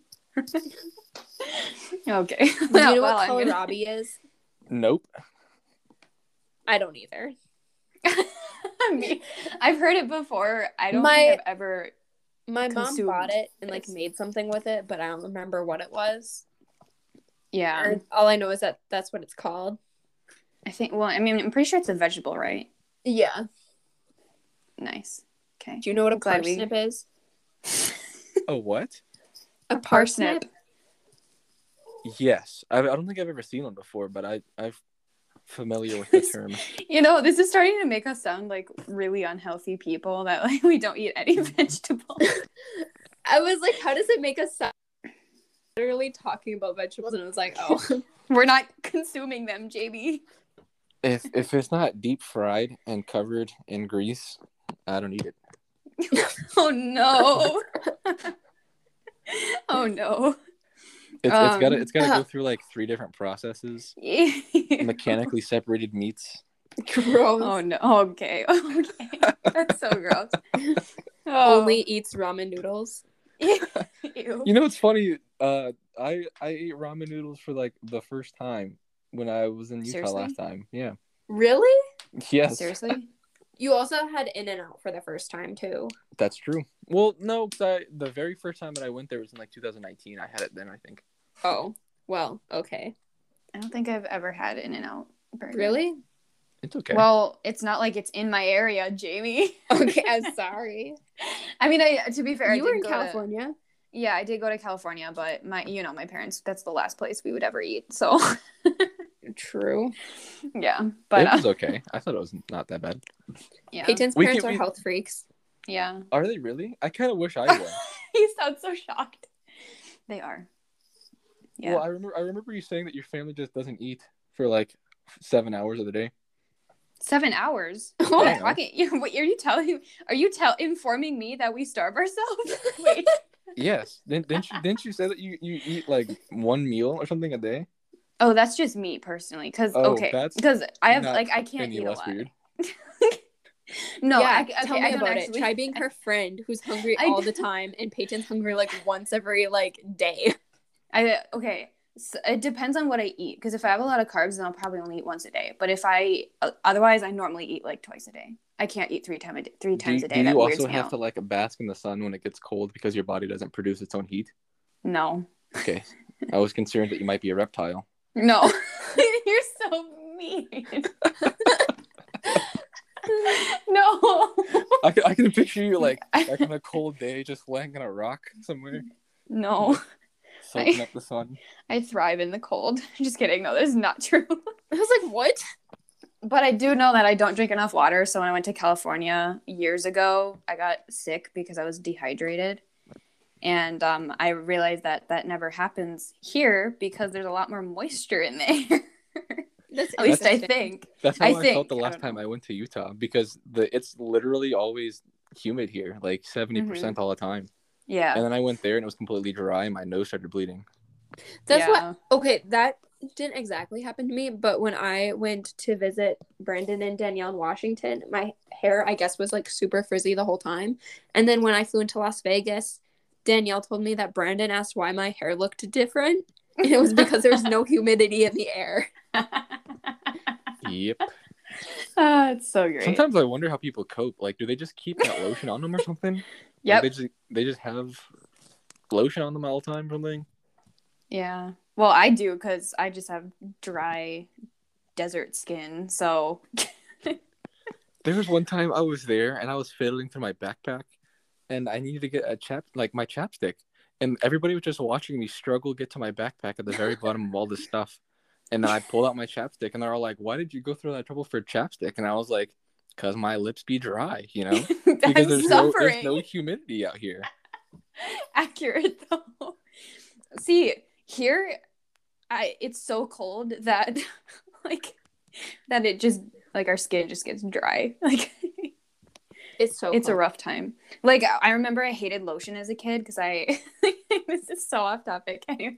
okay. Do you know Well, what I'm gonna- kohlrabi is? Nope. I don't either. (laughs) I mean, I've heard it before. I don't My- think I've ever. My mom bought it and like made something with it, but I don't remember what it was. Yeah, Or all I know is that that's what it's called. I think. Well, I mean, I'm pretty sure it's a vegetable, right? Yeah. Nice. Okay. Do you know what a Glad we- parsnip is? (laughs) A what? A parsnip. Yes, I, I don't think I've ever seen one before, but I I'm familiar with the term. You know, this is starting to make us sound like really unhealthy people that like (laughs) we don't eat any mm-hmm. vegetables. I was like, how does it make us sound? Literally talking about vegetables, and I was like, oh, (laughs) We're not consuming them, JB. If if it's not deep fried and covered in grease, I don't eat it. (laughs) Oh no. oh no. It's, it's gotta Um, it's gotta go (laughs) through like three different processes. (laughs) Mechanically separated meats. gross. Oh no. (laughs) Okay. Okay. That's so gross. Oh. Only eats ramen noodles. Ew. You know what's funny? Uh, I I ate ramen noodles for like the first time when I was in Utah Seriously? last time. Yeah. Really? Yes. Seriously? You also had In and Out for the first time too. That's true. Well, no, 'cause I the very first time that I went there was in like 2019. I had it then, I think. Oh, well, okay. I don't think I've ever had In and Out burger. Really? It's okay. Well, it's not like it's in my area, Jamie. (laughs) Okay, I'm (laughs) sorry. I mean, I to be fair, I you were in go to- California. yeah, I did go to California, but my, you know, my parents. That's the last place we would ever eat. So, (laughs) True. yeah, but it uh, was okay. I thought it was not that bad. yeah, Peyton's We parents can- are we- health freaks. yeah. Are they really? I kind of wish I was. he sounds so shocked. They are. Yeah. Well, I remember I remember you saying that your family just doesn't eat for like seven hours of the day. Seven hours. (laughs) I What, know. talking, you, what are you telling? Are you tell informing me that we starve ourselves? (laughs) (laughs) Wait. Yes. Didn't, didn't you didn't you say that you, you eat like one meal or something a day? Oh, that's just me personally. Because Oh, okay, because I have like I can't eat a lot. weird. No, yeah, I, okay, tell I me don't about actually- it. Try being her friend who's hungry I- all the time, and Peyton's hungry like once every like day. I okay. s- it depends on what I eat. Because if I have a lot of carbs, then I'll probably only eat once a day. But if I otherwise, I normally eat like twice a day. I can't eat three time a day, three Do, times a day. do you also have out. to like bask in the sun when it gets cold because your body doesn't produce its own heat? No, Okay. I was concerned that you might be a reptile. no, (laughs) (laughs) you're so mean. (laughs) no, I can, I can picture you like like on a cold day just laying on a rock somewhere, no. Soaking up the sun. (laughs) I thrive in the cold. (laughs) Just kidding. No, that's not true. (laughs) I was like, what? But I do know that I don't drink enough water. So when I went to California years ago, I got sick because I was dehydrated. And um, I realized that that never happens here because there's a lot more moisture in there. That's At least I think. That's how I I, felt the last don't time. I went to Utah because the it's literally always humid here, like 70% Mm-hmm. all the time. Yeah. And then I went there and it was completely dry and my nose started bleeding. That's yeah. what. Okay, that didn't exactly happen to me, but when I went to visit Brandon and Danielle in Washington, my hair, I guess, was like super frizzy the whole time. And then when I flew into Las Vegas, Danielle told me that Brandon asked why my hair looked different. And it was because there was no (laughs) humidity in the air. Yep. (laughs) Ah, it's so great. Sometimes I wonder how people cope. Like, do they just keep that lotion on them or something? (laughs) Like, they just they just have lotion on them all the time or something. Yeah. Well, I do because I just have dry desert skin. So There was one time I was there and I was fiddling through my backpack, and I needed to get a chap like my chapstick, and everybody was just watching me struggle get to my backpack at the very bottom of all this stuff, and then I pulled out my chapstick, and they're all like, "Why did you go through that trouble for chapstick?" And I was like, "Cause my lips be dry, you know, (laughs) (laughs) because I'm there's no there's no humidity out here." (laughs) accurate though. See, here I it's so cold that (laughs) like that it just like our skin just gets dry. Like It's so it's a rough time. Like I remember I hated lotion as a kid because I this is so off topic anyway.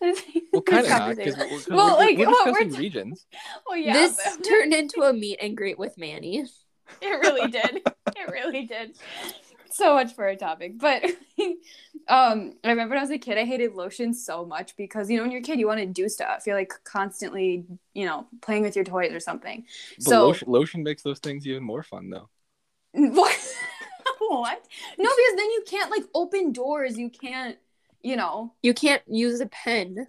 Well, kind of This because we're, 'cause Well, we're, like, oh, we're what we're t- regions. Oh yeah. this but- turned into a meet and greet with Manny. (laughs) It really did. It really did. So much for a topic. But (laughs) um I remember when I was a kid I hated lotion so much because you know when you're a kid you want to do stuff. You're like constantly, you know, playing with your toys or something. But so lotion, lotion makes those things even more fun, though. (laughs) what? what? No, because then you can't like open doors. You can't, you know, You can't use a pen.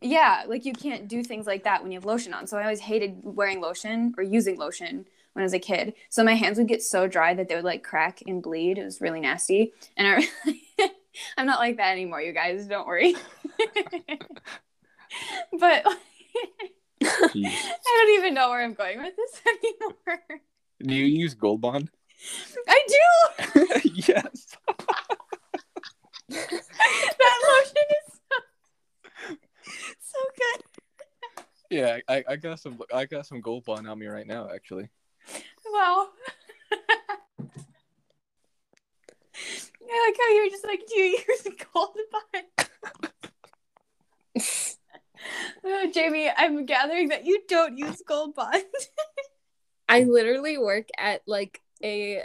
yeah, like you can't do things like that when you have lotion on. So I always hated wearing lotion or using lotion when I was a kid. So my hands would get so dry that they would like crack and bleed. It was really nasty. And I (laughs) I'm not like that anymore, you guys. Don't worry. (laughs) but (laughs) I don't even know where I'm going with this anymore. Do you use Gold Bond? I do. yes. that lotion is so, so good. Yeah, I, I got some I got some Gold Bond on me right now, actually. Wow. (laughs) I like how you're just like, do you use gold bond? (laughs) oh, Jamie, I'm gathering that you don't use gold bond. (laughs) I literally work at like a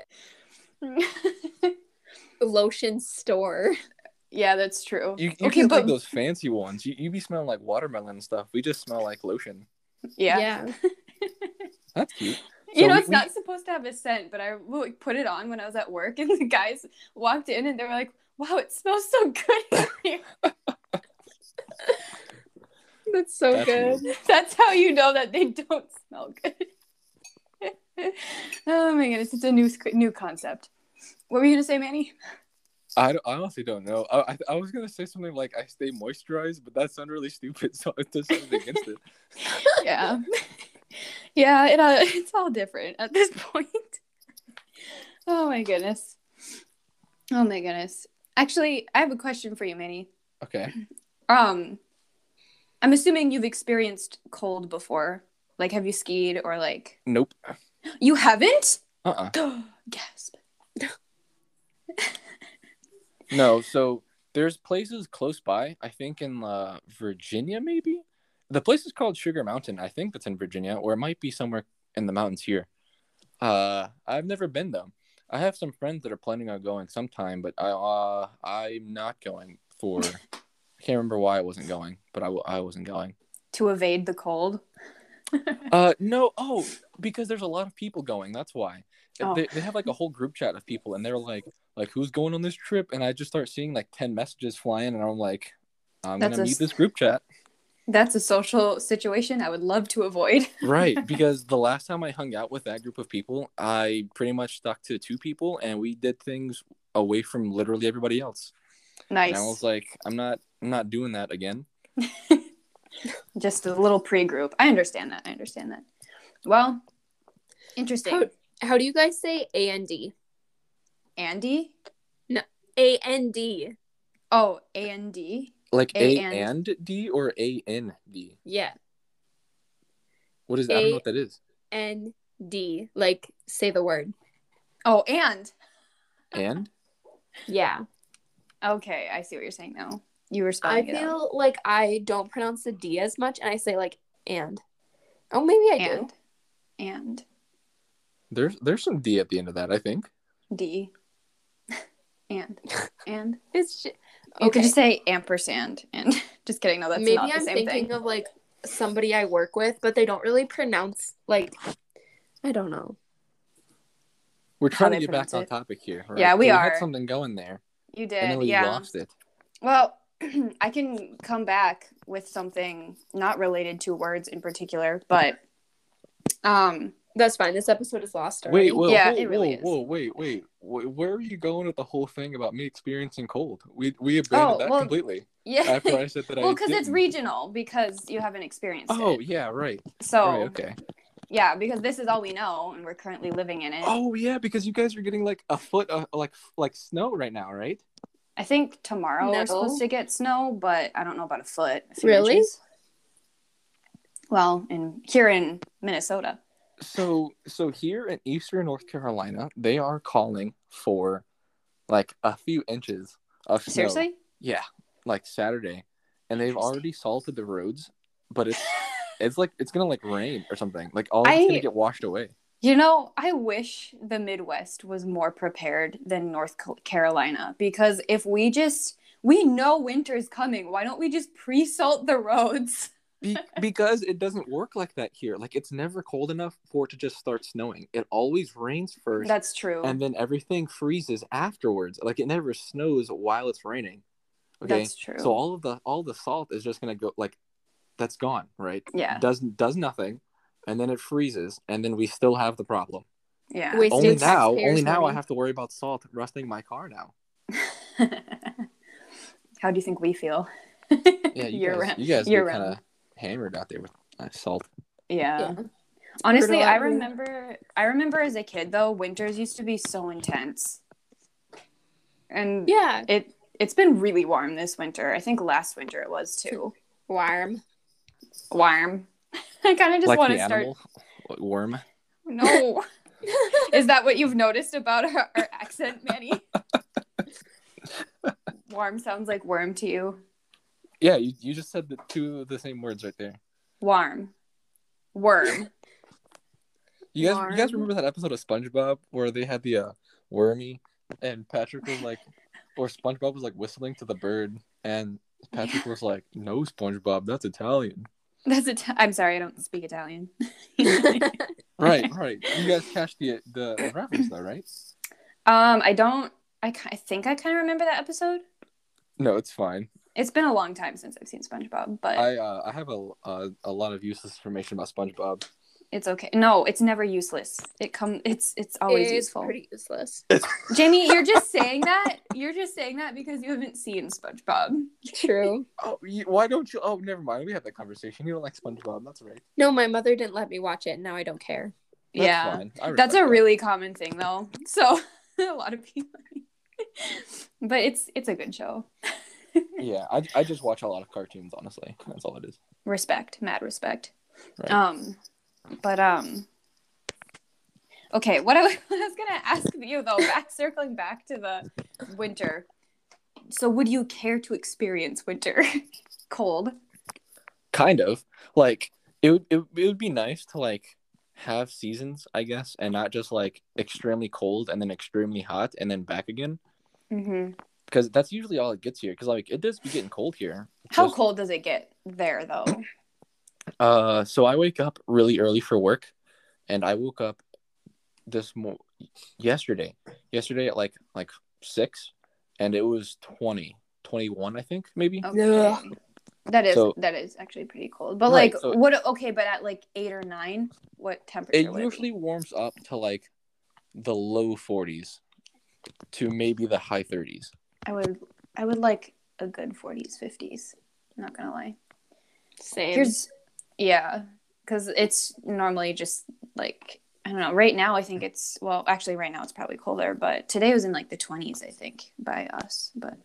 lotion store. yeah, that's true. You, you okay, get but like those fancy ones. You, you be smelling like watermelon and stuff. We just smell like lotion. Yeah. yeah. That's cute. You So know, we- it's not supposed to have a scent, but I like, put it on when I was at work, and the guys walked in and they were like, "Wow, it smells so good in here." (laughs) That's so good. (laughs) That's how you know that they don't smell good. (laughs) oh my goodness, it's a new new concept. What were you gonna say, Manny? I, I honestly don't know. I, I I was gonna say something like I stay moisturized, but that sounded really stupid, so I decided against it. Yeah, yeah, it uh, (laughs) it's all different at this (laughs) point. oh my goodness. Oh my goodness. Actually, I have a question for you, Manny. Okay. (clears throat) Um, I'm assuming you've experienced cold before. Like, have you skied or like Nope. you haven't? Uh uh (gasps) Gasp. No. So there's places close by. I think in uh, Virginia, maybe. The place is called Sugar Mountain. I think that's in Virginia, or it might be somewhere in the mountains here. Uh, I've never been though. I have some friends that are planning on going sometime, but I uh, I'm not going for (laughs) I can't remember why I wasn't going, but I, w- I wasn't going. To evade the cold. (laughs) Uh, no. Oh, because there's a lot of people going. That's why. Oh. They, they have like a whole group chat of people, and they're like, like who's going on this trip? And I just start seeing like ten messages flying, and I'm like, I'm That's gonna a meet s- this group chat. That's a social situation I would love to avoid. (laughs) right because the last time i hung out with that group of people i pretty much stuck to two people and we did things away from literally everybody else nice. and i was like i'm not i'm not doing that again (laughs) Just a little pre-group. I understand that. I understand that. Well, interesting. How, how do you guys say A A N D? D? Andy? No, A N D. D. Oh, A A N D. like A a, and- and d or a n d Yeah. what is that i don't A- know what that is N D. Like say the word. Oh, and. and Yeah. Okay, I see what you're saying now. You were I spelling it out. feel like I don't pronounce the D as much and I say like and. Oh maybe I do. and. And. there's there's some d at the end of that i think D. (laughs) and. (laughs) And. It's just, You could okay. just say ampersand. And (laughs) just kidding. No, that's maybe not the I'm same thinking thing. of like somebody I work with, but they don't really pronounce like I don't know. we're trying to get back pronounce on topic here right? Yeah, we So are. had something going there You and did. then we yeah. lost it Well, (clears throat) I can come back with something not related to words in particular, but um That's fine. This episode is lost already. wait whoa, Yeah, whoa, it really whoa, is. whoa wait wait where are you going with the whole thing about me experiencing cold we we abandoned Oh, that well, completely (laughs) yeah. after i said that well, i because it's regional because you haven't experienced oh it. yeah right So right okay yeah, because this is all we know and we're currently living in it. Oh yeah, because you guys are getting like a foot of like like snow right now, right? I think tomorrow No. we're supposed to get snow, but I don't know about a foot. a Really? inches. Well, in here in Minnesota. So so here in eastern North Carolina, they are calling for like a few inches of snow. Seriously? Yeah, like Saturday, and they've already salted the roads, but it's (laughs) it's like it's gonna like rain or something. Like all it's I- gonna get washed away. You know, I wish the Midwest was more prepared than North Carolina because if we just we know winter's coming, why don't we just pre-salt the roads? Be- (laughs) because it doesn't work like that here. Like it's never cold enough for it to just start snowing. It always rains first. That's true. and then everything freezes afterwards. Like it never snows while it's raining. Okay, That's true. so all of the all the salt is just gonna go like that's gone, right? yeah. Does does nothing, and then it freezes, and then we still have the problem. Yeah. Wasting only now, only now I have to worry about salt rusting my car now. (laughs) How do you think we feel? Yeah, you Year guys, round- you guys year get kind round. of hammered out there with uh, salt. Yeah. Yeah. Honestly, I remember I remember as a kid though, winters used to be so intense. And Yeah. it it's been really warm this winter. I think last winter it was too. Warm. Warm. (laughs) I kind of just like want to start animal what, worm. No. (laughs) Is that what you've noticed about our, our accent, Manny? (laughs) Warm sounds like worm to you. Yeah, you, you just said the two of the same words right there. Warm. Worm. You guys, you guys remember that episode of SpongeBob where they had the uh, wormy, and Patrick was like, or SpongeBob was like whistling to the bird, and Patrick was like, "No, SpongeBob, that's Italian." That's it. I'm sorry, I don't speak Italian. (laughs) Right, (laughs) right. You guys catch the the reference though, right? Um, I don't. I, I think I kind of remember that episode. No, it's fine. It's been a long time since I've seen SpongeBob, but I uh, I have a, a a lot of useless information about SpongeBob. it's okay. No, it's never useless. It come. It's it's always it's useful. pretty useless. (laughs) Jamie, you're just saying that. You're just saying that because you haven't seen SpongeBob. True. (laughs) Oh, you, why don't you? Oh, never mind. We had that conversation. You don't like SpongeBob. That's right. No, my mother didn't let me watch it, and now I don't care. That's yeah, fine. That's a that. really common thing though. (laughs) So a lot of people. but it's it's a good show. Yeah, I, I just watch a lot of cartoons. Honestly, that's all it is. respect mad respect Right. um but um okay what I, was- (laughs) I was gonna ask you though back circling back to the winter so would you care to experience winter (laughs) cold kind of like it would it, it would be nice to like have seasons i guess and not just like extremely cold and then extremely hot and then back again mm-hmm. Because that's usually all it gets here because like it does be getting cold here How Just- cold does it get there though? Uh, so I wake up really early for work, and I woke up this mo yesterday. Yesterday at like like six, and it was 20, 21, I think maybe. Okay. That is So- that is actually pretty cold. But Right, like so- what okay, but at like eight or nine, what temperature It would it usually warms up to like the low forties to maybe the high thirties. Be? I would I would like a good forties, fifties. I'm not gonna lie. Same. Here's yeah, because it's normally just like I don't know. Right now, I think it's well, actually, right now it's probably colder, but today was in like the twenties, I think, by us. But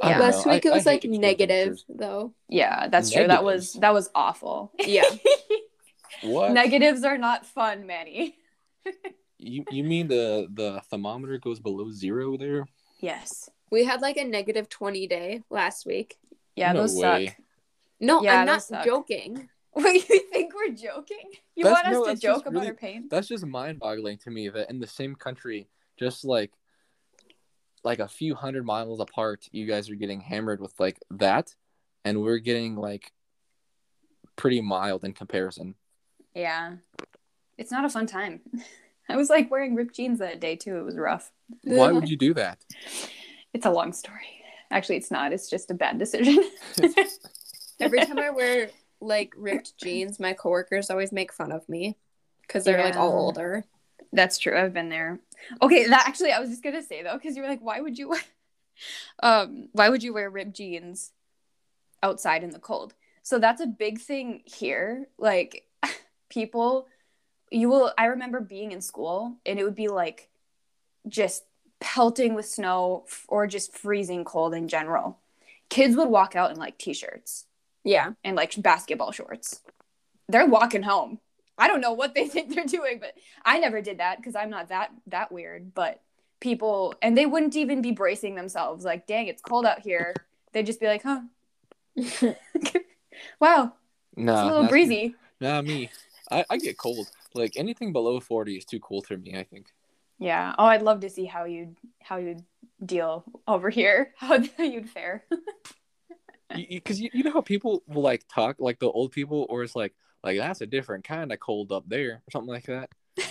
I don't Last week I- it I was like negative temperatures. though. yeah, that's true. That was that was awful. (laughs) Yeah. What? Negatives are not fun, Manny. (laughs) you you mean the the thermometer goes below zero there? Yes. We had like a negative 20 day last week. Yeah, No those way. suck. No, Yeah, I'm not suck. joking. (laughs) Wait, you think we're joking? You That's- want us no, to joke about really- our pain? That's just mind boggling to me that in the same country, just like like a few hundred miles apart, you guys are getting hammered with like that, and we're getting like pretty mild in comparison. Yeah. It's not a fun time. (laughs) I was like wearing ripped jeans that day too. It was rough. Why would (laughs) you do that? It's a long story. Actually, it's not. It's just a bad decision. (laughs) Every time I wear like ripped jeans, my coworkers always make fun of me because they're like all older. That's true. I've been there. Okay, that actually I was just gonna say though, because you were like, why would you (laughs) um why would you wear ripped jeans outside in the cold? So that's a big thing here. Like people you will I remember being in school and it would be like just pelting with snow or just freezing cold in general. Kids would walk out in like t-shirts Yeah. and like basketball shorts. They're walking home. I don't know what they (laughs) think they're doing, but I never did that because I'm not that that weird. But people and they wouldn't even be bracing themselves. Like, dang, it's cold out here. They'd just be like, huh, (laughs) (laughs) wow, No, it's a little breezy. Nah, me. I, I get cold. Like anything below forty is too cool for me. I think. Yeah. Oh, I'd love to see how you'd how you'd deal over here. (laughs) How (laughs) you'd fare. Because you, you, know how people will like talk like the old people, or it's like like that's a different kind of cold up there, or something like that. (laughs)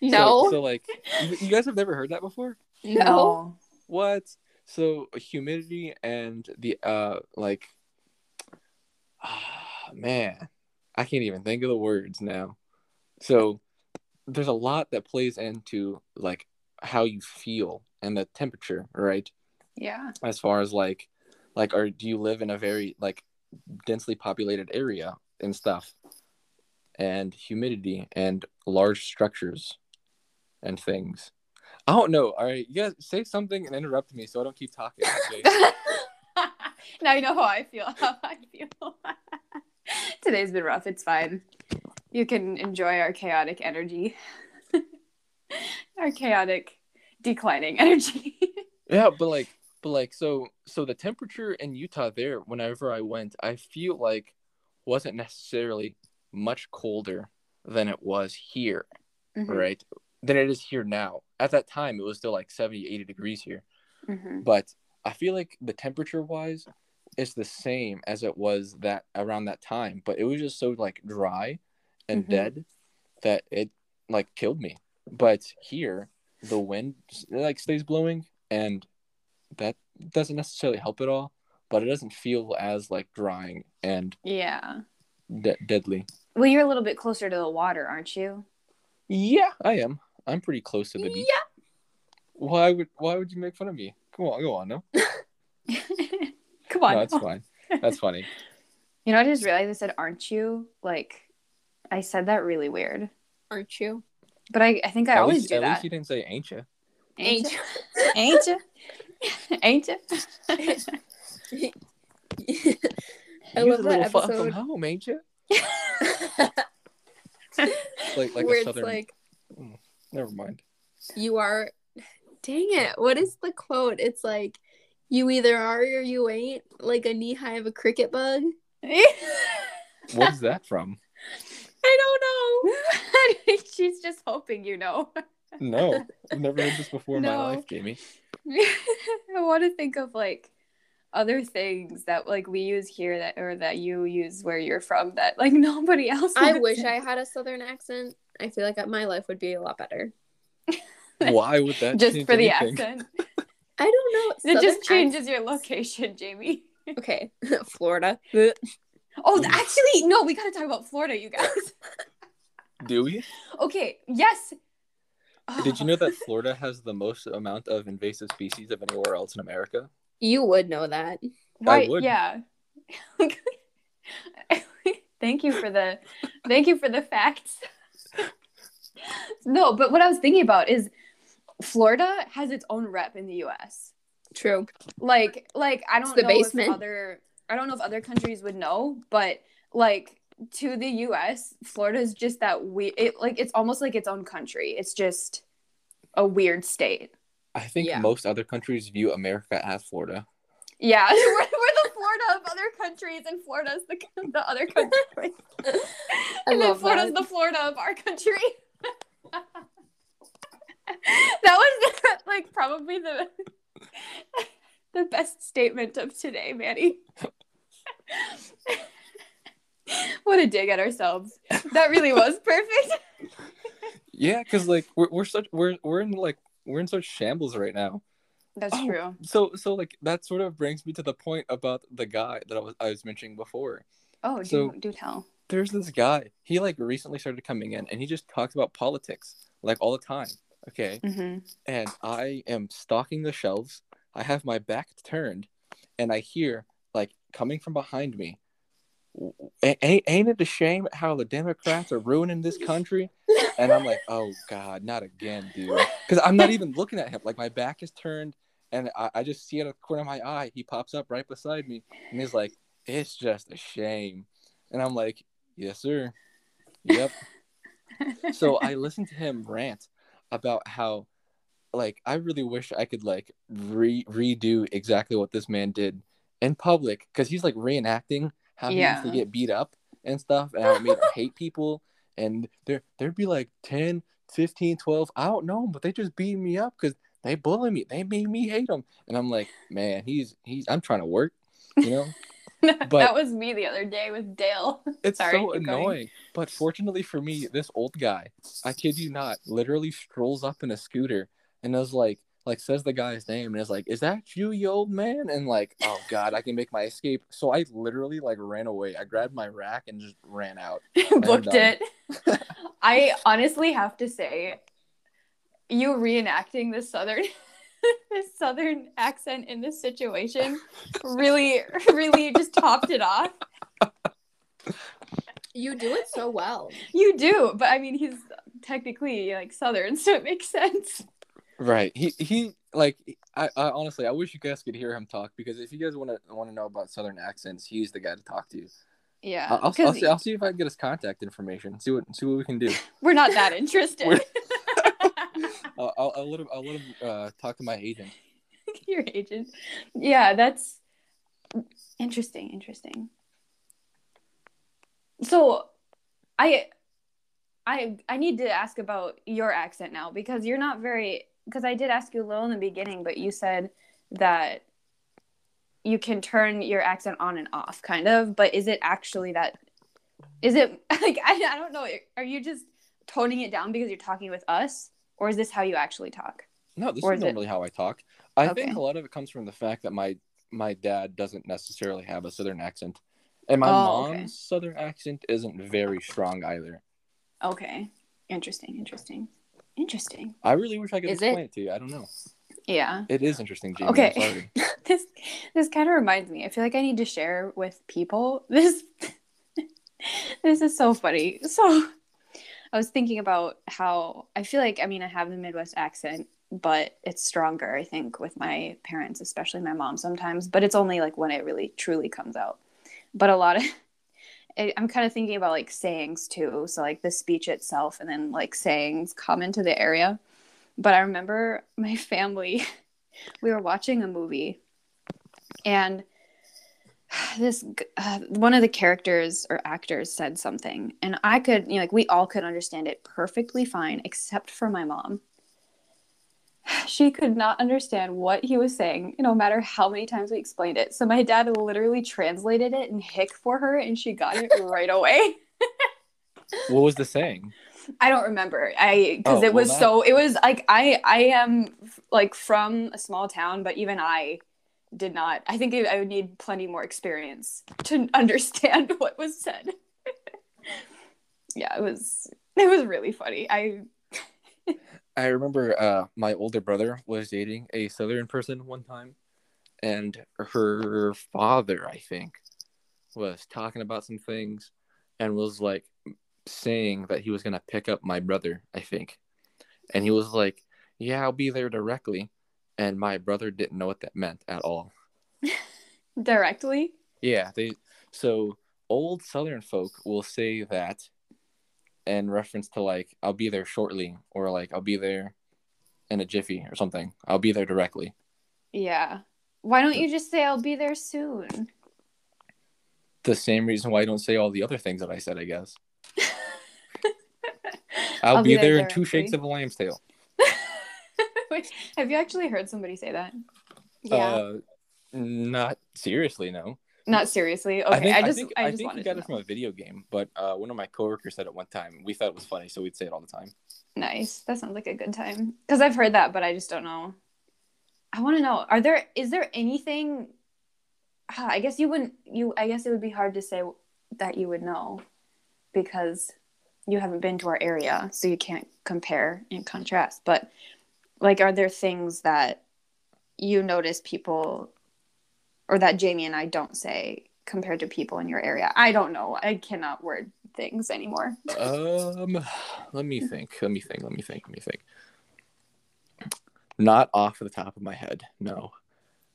No. So, like, you, you guys have never heard that before? no. What? So humidity and the uh like ah, (sighs) man, I can't even think of the words now. So there's a lot that plays into like how you feel and the temperature, right? Yeah. As far as like like or do you live in a very like densely populated area and stuff? And humidity and large structures and things. I don't know. All right, you guys say something and interrupt me so I don't keep talking. (laughs) Now you know how I feel. How I feel. (laughs) Today's been rough. It's fine. You can enjoy our chaotic energy. (laughs) our chaotic declining energy. (laughs) yeah, but like, but like, so so the temperature in Utah there, whenever I went, I feel like wasn't necessarily much colder than it was here, Mhm, right? Than it is here now. At that time, it was still like 70, 80 degrees here. mhm. but I feel like the temperature wise is the same as it was that around that time, but it was just so like dry and Mhm. dead that it like killed me. But here, the wind like stays blowing, and that doesn't necessarily help at all. But it doesn't feel as like drying and Yeah. de- deadly. Well, you're a little bit closer to the water, aren't you? Yeah, I am. I'm pretty close to the beach. Why would Why would you make fun of me? Go on, go on. No, (laughs) Come on. no, that's fine. That's funny. (laughs) You know, I just realized I said, "Aren't you?" Like, I said that really weird, Aren't you? but I, I think I at always least, do at that. least you didn't say ain't you. Ain't you? Ain't you? Ain't you? (laughs) I You're love a that little far from episode. home, ain't you? (laughs) Like like where a it's southern. like hmm, Never mind. you are dang it what is the quote it's like you either are or you ain't like a knee high of a cricket bug (laughs) What is that from? I don't know (laughs) She's just hoping you know. No, I've never heard this before in my life, Jamie. (laughs) I want to think of like, other things that like we use here that or that you use where you're from that like (laughs) nobody else I wish say? I had a southern accent. I feel like my life would be a lot better. Why would that just change for the anything? accent. I don't know. It just Southern changes your location, Jamie. okay, Florida. Oh, Yes. actually, no, we gotta talk about Florida, you guys. (laughs) Do we? okay, yes. Did you know that (laughs) Florida has the most amount of invasive species of anywhere else in America? You would know that. Right, yeah. (laughs) thank you for the thank you for the facts. no, but what I was thinking about is Florida has its own rep in the US. True. Like like I don't the know basement. if other I don't know if other countries would know, but like to the US, Florida is just that we it like it's almost like its own country. It's just a weird state. I think Yeah. most other countries view America as Florida. Yeah, (laughs) we're, we're the Florida of other countries, and Florida's the the other country. (laughs) I and then love Florida's that. the Florida of our country. (laughs) that was like probably the the best statement of today, Manny. (laughs) what a dig at ourselves. That really was perfect. (laughs) Yeah, because like we're, we're such we're we're in like we're in such shambles right now. That's Oh. true. So so like that sort of brings me to the point about the guy that I was I was mentioning before. Oh, do, So- do tell. There's this guy. He like recently started coming in and he just talks about politics like all the time. Okay. mm-hmm. and I am stocking the shelves. I have my back turned, and I hear like coming from behind me. Ain't, ain't it a shame how the Democrats are ruining this country? And I'm like, oh God, not again, dude. Because I'm not even looking at him. Like my back is turned, and I, I just see out of the corner of my eye, he pops up right beside me, and he's like, it's just a shame. And I'm like, yes, sir. Yep (laughs) so I listened to him rant about how like I really wish I could like re- redo exactly what this man did in public because he's like reenacting how he used to get beat up and stuff and how it made him (laughs) hate people and there there'd be like 10 15 12 I don't know but they just beat me up because they bully me they made me hate them and I'm like man he's he's I'm trying to work you know (laughs) that was me the other day with Dale. (laughs) It's Sorry, so keep going. annoying. But fortunately for me, this old guy, I kid you not, literally strolls up in a scooter and I was like, like says the guy's name and is like, "Is that you, you old man?" And like, oh (laughs) god, I can make my escape. So I literally like ran away. I grabbed my rack and just ran out. (laughs) booked it. (laughs) I honestly have to say, you reenacting the southern, the southern accent in this situation, really, really just topped it off. You do it so well. You do, but I mean, he's technically like southern, so it makes sense. Right. He he like I, I honestly I wish you guys could hear him talk because if you guys want to want to know about southern accents, he's the guy to talk to. Yeah, I'll, I'll, I'll see, I'll see if I can get his contact information. See what see what we can do. (laughs) we're not that interested. (laughs) I'll, I'll let him I'll let him uh, talk to my agent. (laughs) Your agent. Yeah, that's interesting. Interesting. So, I, I, I need to ask about your accent now because you're not very. Because I did ask you a little in the beginning, but you said that you can turn your accent on and off, kind of. But is it actually that? Is it (laughs) like I, I don't know? Are you just toning it down because you're talking with us, or is this how you actually talk? No, this Or is is it- normally how I talk. I Okay. think a lot of it comes from the fact that my my dad doesn't necessarily have a southern accent, and my Oh, mom's okay. southern accent isn't very strong either. Okay, interesting, interesting, interesting. I really wish I could Is explain it? to you. I don't know. Yeah. It is interesting, Jamie. Okay. (laughs) This this kind of reminds me. I feel like I need to share with people. (laughs) This this is so funny. So I was thinking about how I feel like I mean I have the Midwest accent, but it's stronger I think with my parents, especially my mom sometimes, but it's only like when it really truly comes out. But a lot of I- I'm kind of thinking about like sayings too. So like the speech itself and then like sayings common to the area. But I remember (laughs) my family we were watching a movie and (sighs) this uh, one of the characters or actors said something and i could you know like we all could understand it perfectly fine except for my mom (sighs) she could not understand what he was saying, no matter how many times we explained it. So my dad literally translated it in Hick for her, and she got it (laughs) right away. (laughs) What was the saying? I don't remember. I because Oh, it well, was that- so. It was like I I am like from a small town, but even I did not. I think I would need plenty more experience to understand (laughs) what was said. yeah, it was it was really funny. I I remember uh, my older brother was dating a Southern person one time, and her father, I think, was talking about some things and was like saying that he was going to pick up my brother, I think. And he was like, Yeah, I'll be there directly. And my brother didn't know what that meant at all. (laughs) directly. Yeah, they so old Southern folk will say that in reference to like I'll be there shortly or like I'll be there in a jiffy or something. I'll be there directly. Yeah. Why don't you just say I'll be there soon? The same reason why I don't say all the other things that I said, I guess. (laughs) I'll, be, there, in two shakes of a lamb's tail. (laughs) Wait, have you actually heard somebody say that? Yeah. Uh, not seriously, no. Not seriously. Okay, I, think, just think, I, I just think wanted we got it from a video game, but uh, one of my coworkers said it one time. We thought it was funny, so we'd say it all the time. Nice. That sounds like a good time. Because I've heard that, but I just don't know. I want to know: Are there? Is there anything? Ah, I guess you wouldn't. You. I guess it would be hard to say that you would know, because you haven't been to our area, so you can't compare and contrast. But like, are there things that you notice people, or that Jamie and I don't say compared to people in your area? I don't know. I cannot word things anymore. Um, let me think. Let me think. Let me think. Let me think. Not off the top of my head. No.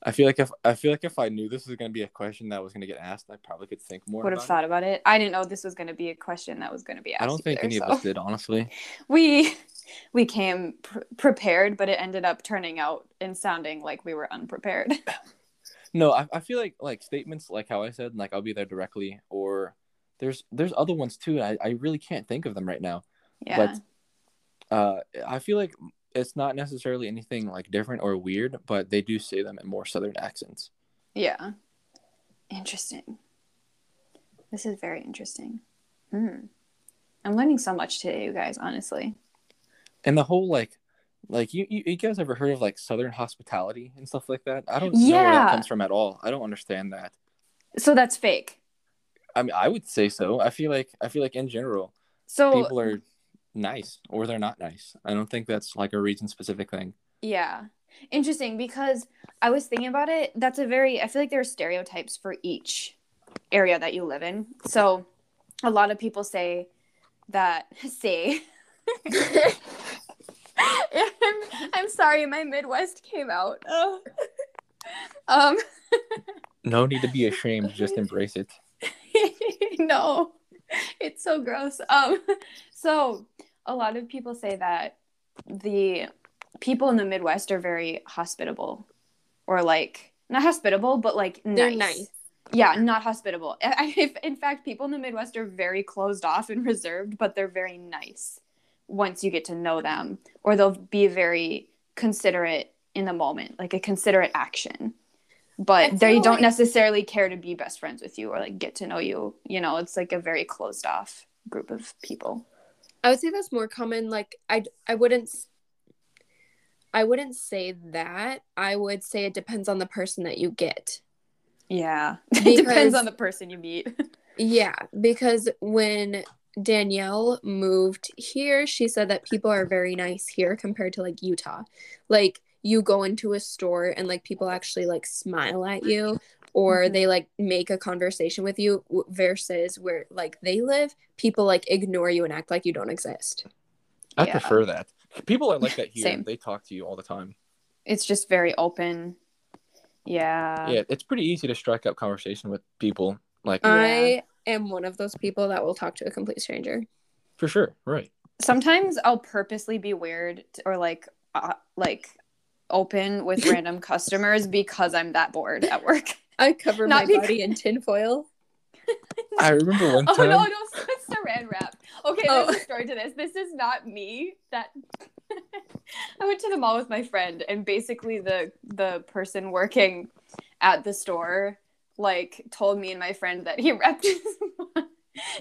I feel like if I feel like if I knew this was going to be a question that was going to get asked, I probably could think more. would have thought about it. I didn't know this was going to be a question that was going to be asked. I don't think either, any so. of us did, honestly. (laughs) We we came pr- prepared, but it ended up turning out and sounding like we were unprepared. (laughs) No, I, I feel like like statements like how I said, like I'll be there directly, or there's there's other ones too. I, I really can't think of them right now. yeah, But uh, I feel like it's not necessarily anything like different or weird, but they do say them in more southern accents. yeah. Interesting. This is very interesting. Hmm. I'm learning so much today, you guys. Honestly, And the whole like like you, you you guys ever heard of like southern hospitality and stuff like that? I don't know where Yeah. that comes from at all. I don't understand that. so that's fake. I mean, I would say so. I feel like I feel like in general, So people are nice or they're not nice. I don't think that's like a region specific thing. Yeah. Interesting because I was thinking about it. That's a very, I feel like there are stereotypes for each area that you live in. So a lot of people say that, (laughs) say, (laughs) (laughs) I'm, I'm sorry, my Midwest came out. (laughs) Oh. um, No need to be ashamed. Just embrace it. (laughs) no, it's so gross. Um, so a lot of people say that the people in the Midwest are very hospitable, or like not hospitable, but like They're nice. nice. Yeah, not hospitable. I, I- if, in fact, people in the Midwest are very closed off and (laughs) reserved, but they're very nice once you get to know them, or they'll be very considerate in the moment, like a considerate action. But they don't like- necessarily care to be best friends with you or like get to know you. You know, it's like a very closed off group of people. I would say that's more common. Like I, I wouldn't, s- I wouldn't say that. I would say it depends on the person that you get. Yeah. (laughs) it depends on the person you meet. (laughs) Yeah, because when Danielle moved here, she said that people are very nice here compared to like Utah. Like you go into a store and like people actually like smile at you or Mhm. they like make a conversation with you versus where like they live, people like ignore you and act like you don't exist. I Yeah. prefer that. People are like that (laughs) here. Same. They talk to you all the time. it's just very open. Yeah. yeah, it's pretty easy to strike up conversation with people. Like I am one of those people that will talk to a complete stranger. for sure, right? sometimes I'll purposely be weird or like uh, like open with (laughs) random customers because I'm that bored at work. I cover Not my because- body in tinfoil. I remember one (laughs) time. no, no, it's saran wrap. Okay, Oh. there's a story to this. This is not me. That (laughs) I went to the mall with my friend, and basically the the person working at the store like told me and my friend that he (laughs) wrapped his,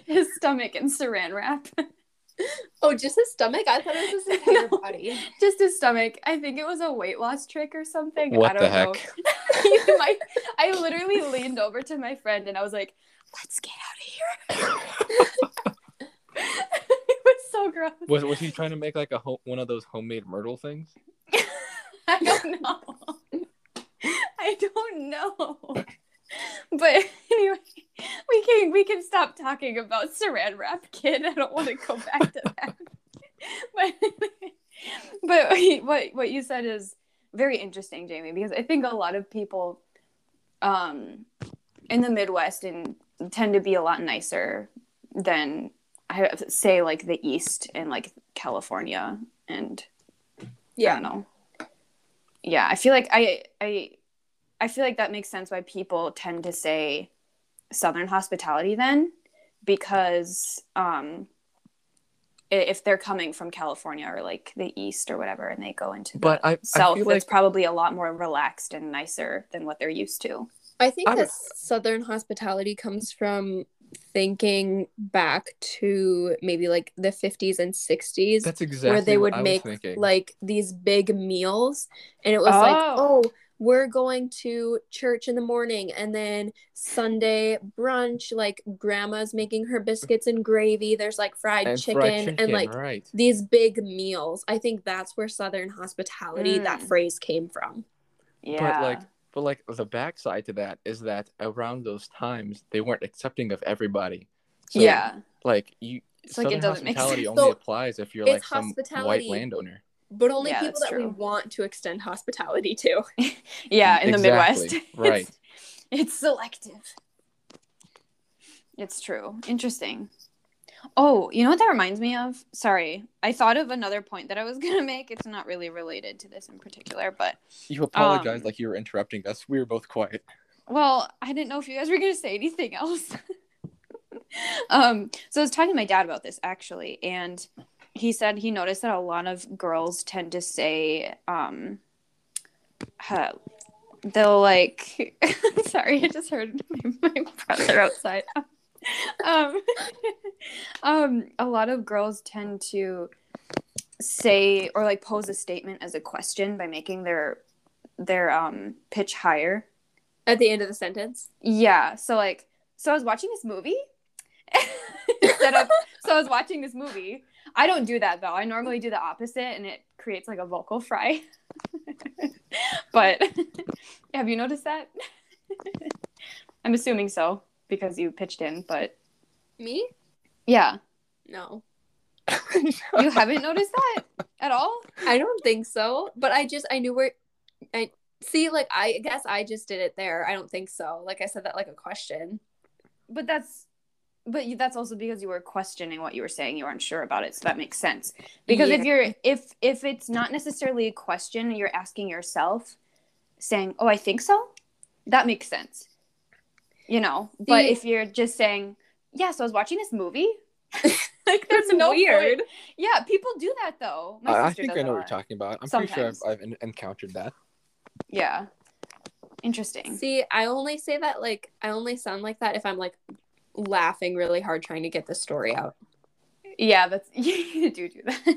his stomach in saran wrap. Oh, just his stomach? I thought it was his (laughs) entire body. Just his stomach. I think it was a weight loss trick or something. What I don't the know. heck? (laughs) my, I literally leaned over to my friend and I was like, "Let's get out of here." it was so gross. Was was he trying to make like a ho- one of those homemade Myrtle things? I don't know. I don't know. (laughs) But anyway, we can we can stop talking about saran wrap, kid. I don't want to go back to that. (laughs) (laughs) but but what what you said is very interesting, Jamie, because I think a lot of people um in the Midwest and tend to be a lot nicer than I say like the East and like California and I don't know. Yeah, I feel like I I I feel like that makes sense why people tend to say Southern hospitality then, because um, if they're coming from California or like the East or whatever, and they go into the But I- I South, feel it's like- probably a lot more relaxed and nicer than what they're used to. I think I would- that Southern hospitality comes from thinking back to maybe like the 50s and 60s That's exactly where they would I make thinking. like these big meals and it was like Oh. We're going to church in the morning and then sunday brunch like grandma's making her biscuits and gravy there's like fried, and chicken, fried chicken, and like right? these big meals i think that's where southern hospitality that Mm. phrase came from Yeah, But like, but like the backside to that is that around those times they weren't accepting of everybody. So, yeah, like you. It's like it Southern doesn't make hospitality sense. only So, applies if you're like some white landowner. But only Yeah, people that's that we want to extend hospitality to (laughs) yeah, in the Midwest, (laughs) right. It's, it's selective. It's true. Interesting. Oh, you know what that reminds me of? Sorry, I thought of another point that I was (laughs) gonna make. It's not really related to this in particular, but You apologize Um, like you were interrupting us. We were both quiet. well, I didn't know if you guys were gonna say anything else. um, so I was talking to my dad about this actually, and he said he noticed that a lot of girls tend to say, um, uh, they'll like. (laughs) sorry, I just heard my, (laughs) my brother outside. um, (laughs) um, a lot of girls tend to say or like pose a statement as a question by making their their um pitch higher at the end of the sentence yeah. So like, so I was watching this movie instead of. So I was watching this movie. I don't do that though. I normally do the opposite, and it creates like a vocal fry. (laughs) but (laughs) have you noticed that? (laughs) I'm assuming so because you pitched in, but me yeah, no you haven't noticed that at all. I don't think so. But I just I knew where I see like I guess I just did it there. I don't think so. Like I said that like a question. But that's. But that's also because you were questioning what you were saying. You weren't sure about it, so that makes sense. because if you're if if it's not necessarily a question you're asking yourself saying oh i think so that makes sense you know but if you're just saying yeah so i was watching this movie (laughs) like there's That's no weird. point. yeah people do that though my I, I think I know what you're talking about. I'm pretty sure I've, I've en- encountered that. yeah interesting See, I only say that like I only sound like that if I'm like laughing really hard trying to get the story out. yeah that's (laughs) you do do that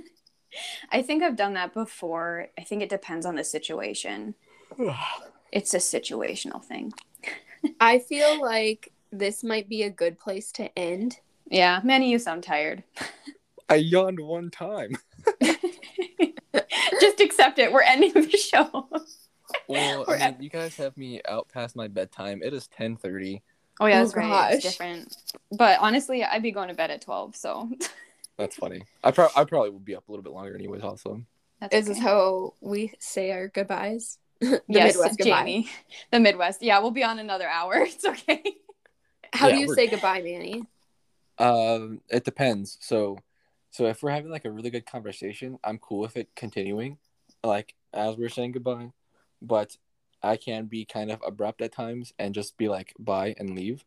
i think i've done that before i think it depends on the situation (sighs) it's a situational thing (laughs) I feel like this might be a good place to end. yeah manny you sound tired I yawned one time. (laughs) Just accept it. We're ending the show. Well, I mean, you guys have me out past my bedtime. It is 10:30. Oh yeah, Oh, that's right. It's different. But honestly, I'd be going to bed at twelve, so (laughs) That's funny. I, pro- I probably would be up a little bit longer anyways. Also, that's Is this okay. how we say our goodbyes? (laughs) the yes, Midwest goodbye. Jamie. The Midwest. Yeah, we'll be on another hour. (laughs) It's okay. How Yeah, do you we're- say goodbye, Manny? um, it depends. So, so if we're having like a really good conversation, I'm cool with it continuing, like as we're saying goodbye. But I can be kind of abrupt at times and just be like bye and leave.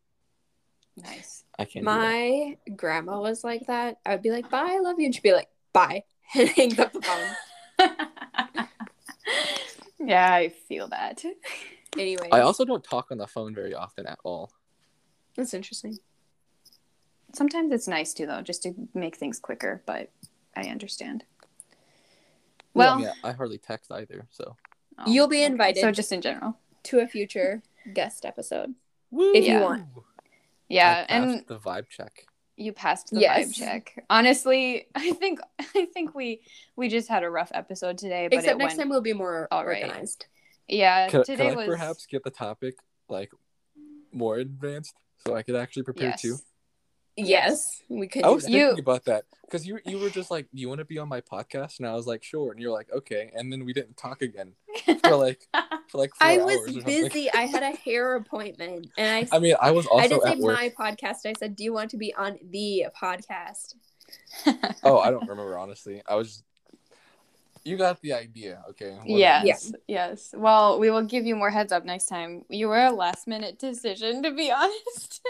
Nice. I can't. My grandma was like that. I would be like, bye, I love you. And she'd be like, bye. (laughs) And hang up the phone. (laughs) Yeah, I feel that. Anyway, I also don't talk on the phone very often at all. that's interesting. Sometimes it's nice to though, just to make things quicker, but I understand. Well, yeah, I hardly text either. So oh, You'll be invited. So just in general. To a future guest episode. If you Yeah. want. Yeah, I and the vibe check. you passed the Yes. vibe check. Honestly, (laughs) I think I think we we just had a rough episode today, but Except it next went time we'll be more all right. organized. yeah, Could, today could I was perhaps get the topic like more advanced so I could actually prepare yes. too? Yes, we could I was that. You- thinking about that because you you were just like, you want to be on my podcast?" And I was like, "Sure." And you're like, "Okay." And then we didn't talk again for like (laughs) for like four I was or (laughs) busy. I had a hair appointment, and I I mean, I was also I didn't say work. my podcast. I said, "Do you want to be on the podcast?" Oh, I (laughs) don't remember honestly. I was. You got the idea, okay? Whatever. Yes, yes. Well, we will give you more heads up next time. You were a last minute decision, to be honest.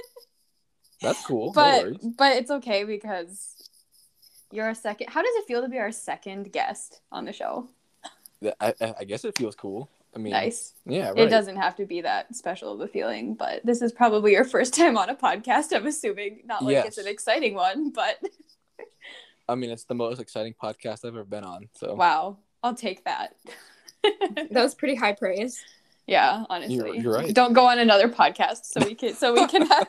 That's cool. but worries. but it's okay because you're a second. How does it feel to be our second guest on the show? I, I I guess it feels cool. I mean, Nice. Yeah, right. It doesn't have to be that special of a feeling, but this is probably your first (laughs) time on a podcast. I'm assuming not like it's an exciting one, but (laughs) I mean, it's the most exciting podcast I've ever been on. So wow, I'll take that. (laughs) That was pretty high praise. Yeah, honestly, You're- you're right. Don't go on another podcast so we can so we can (laughs) have,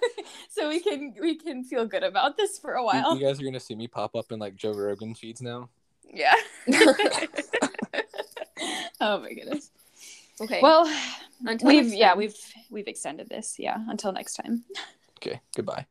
so we can we can feel good about this for a while. you guys are gonna see me pop up in like Joe Rogan feeds now. Yeah. (laughs) (laughs) oh my goodness. Okay. Well, until we've yeah we've we've extended this. Yeah, until next time. Okay, goodbye.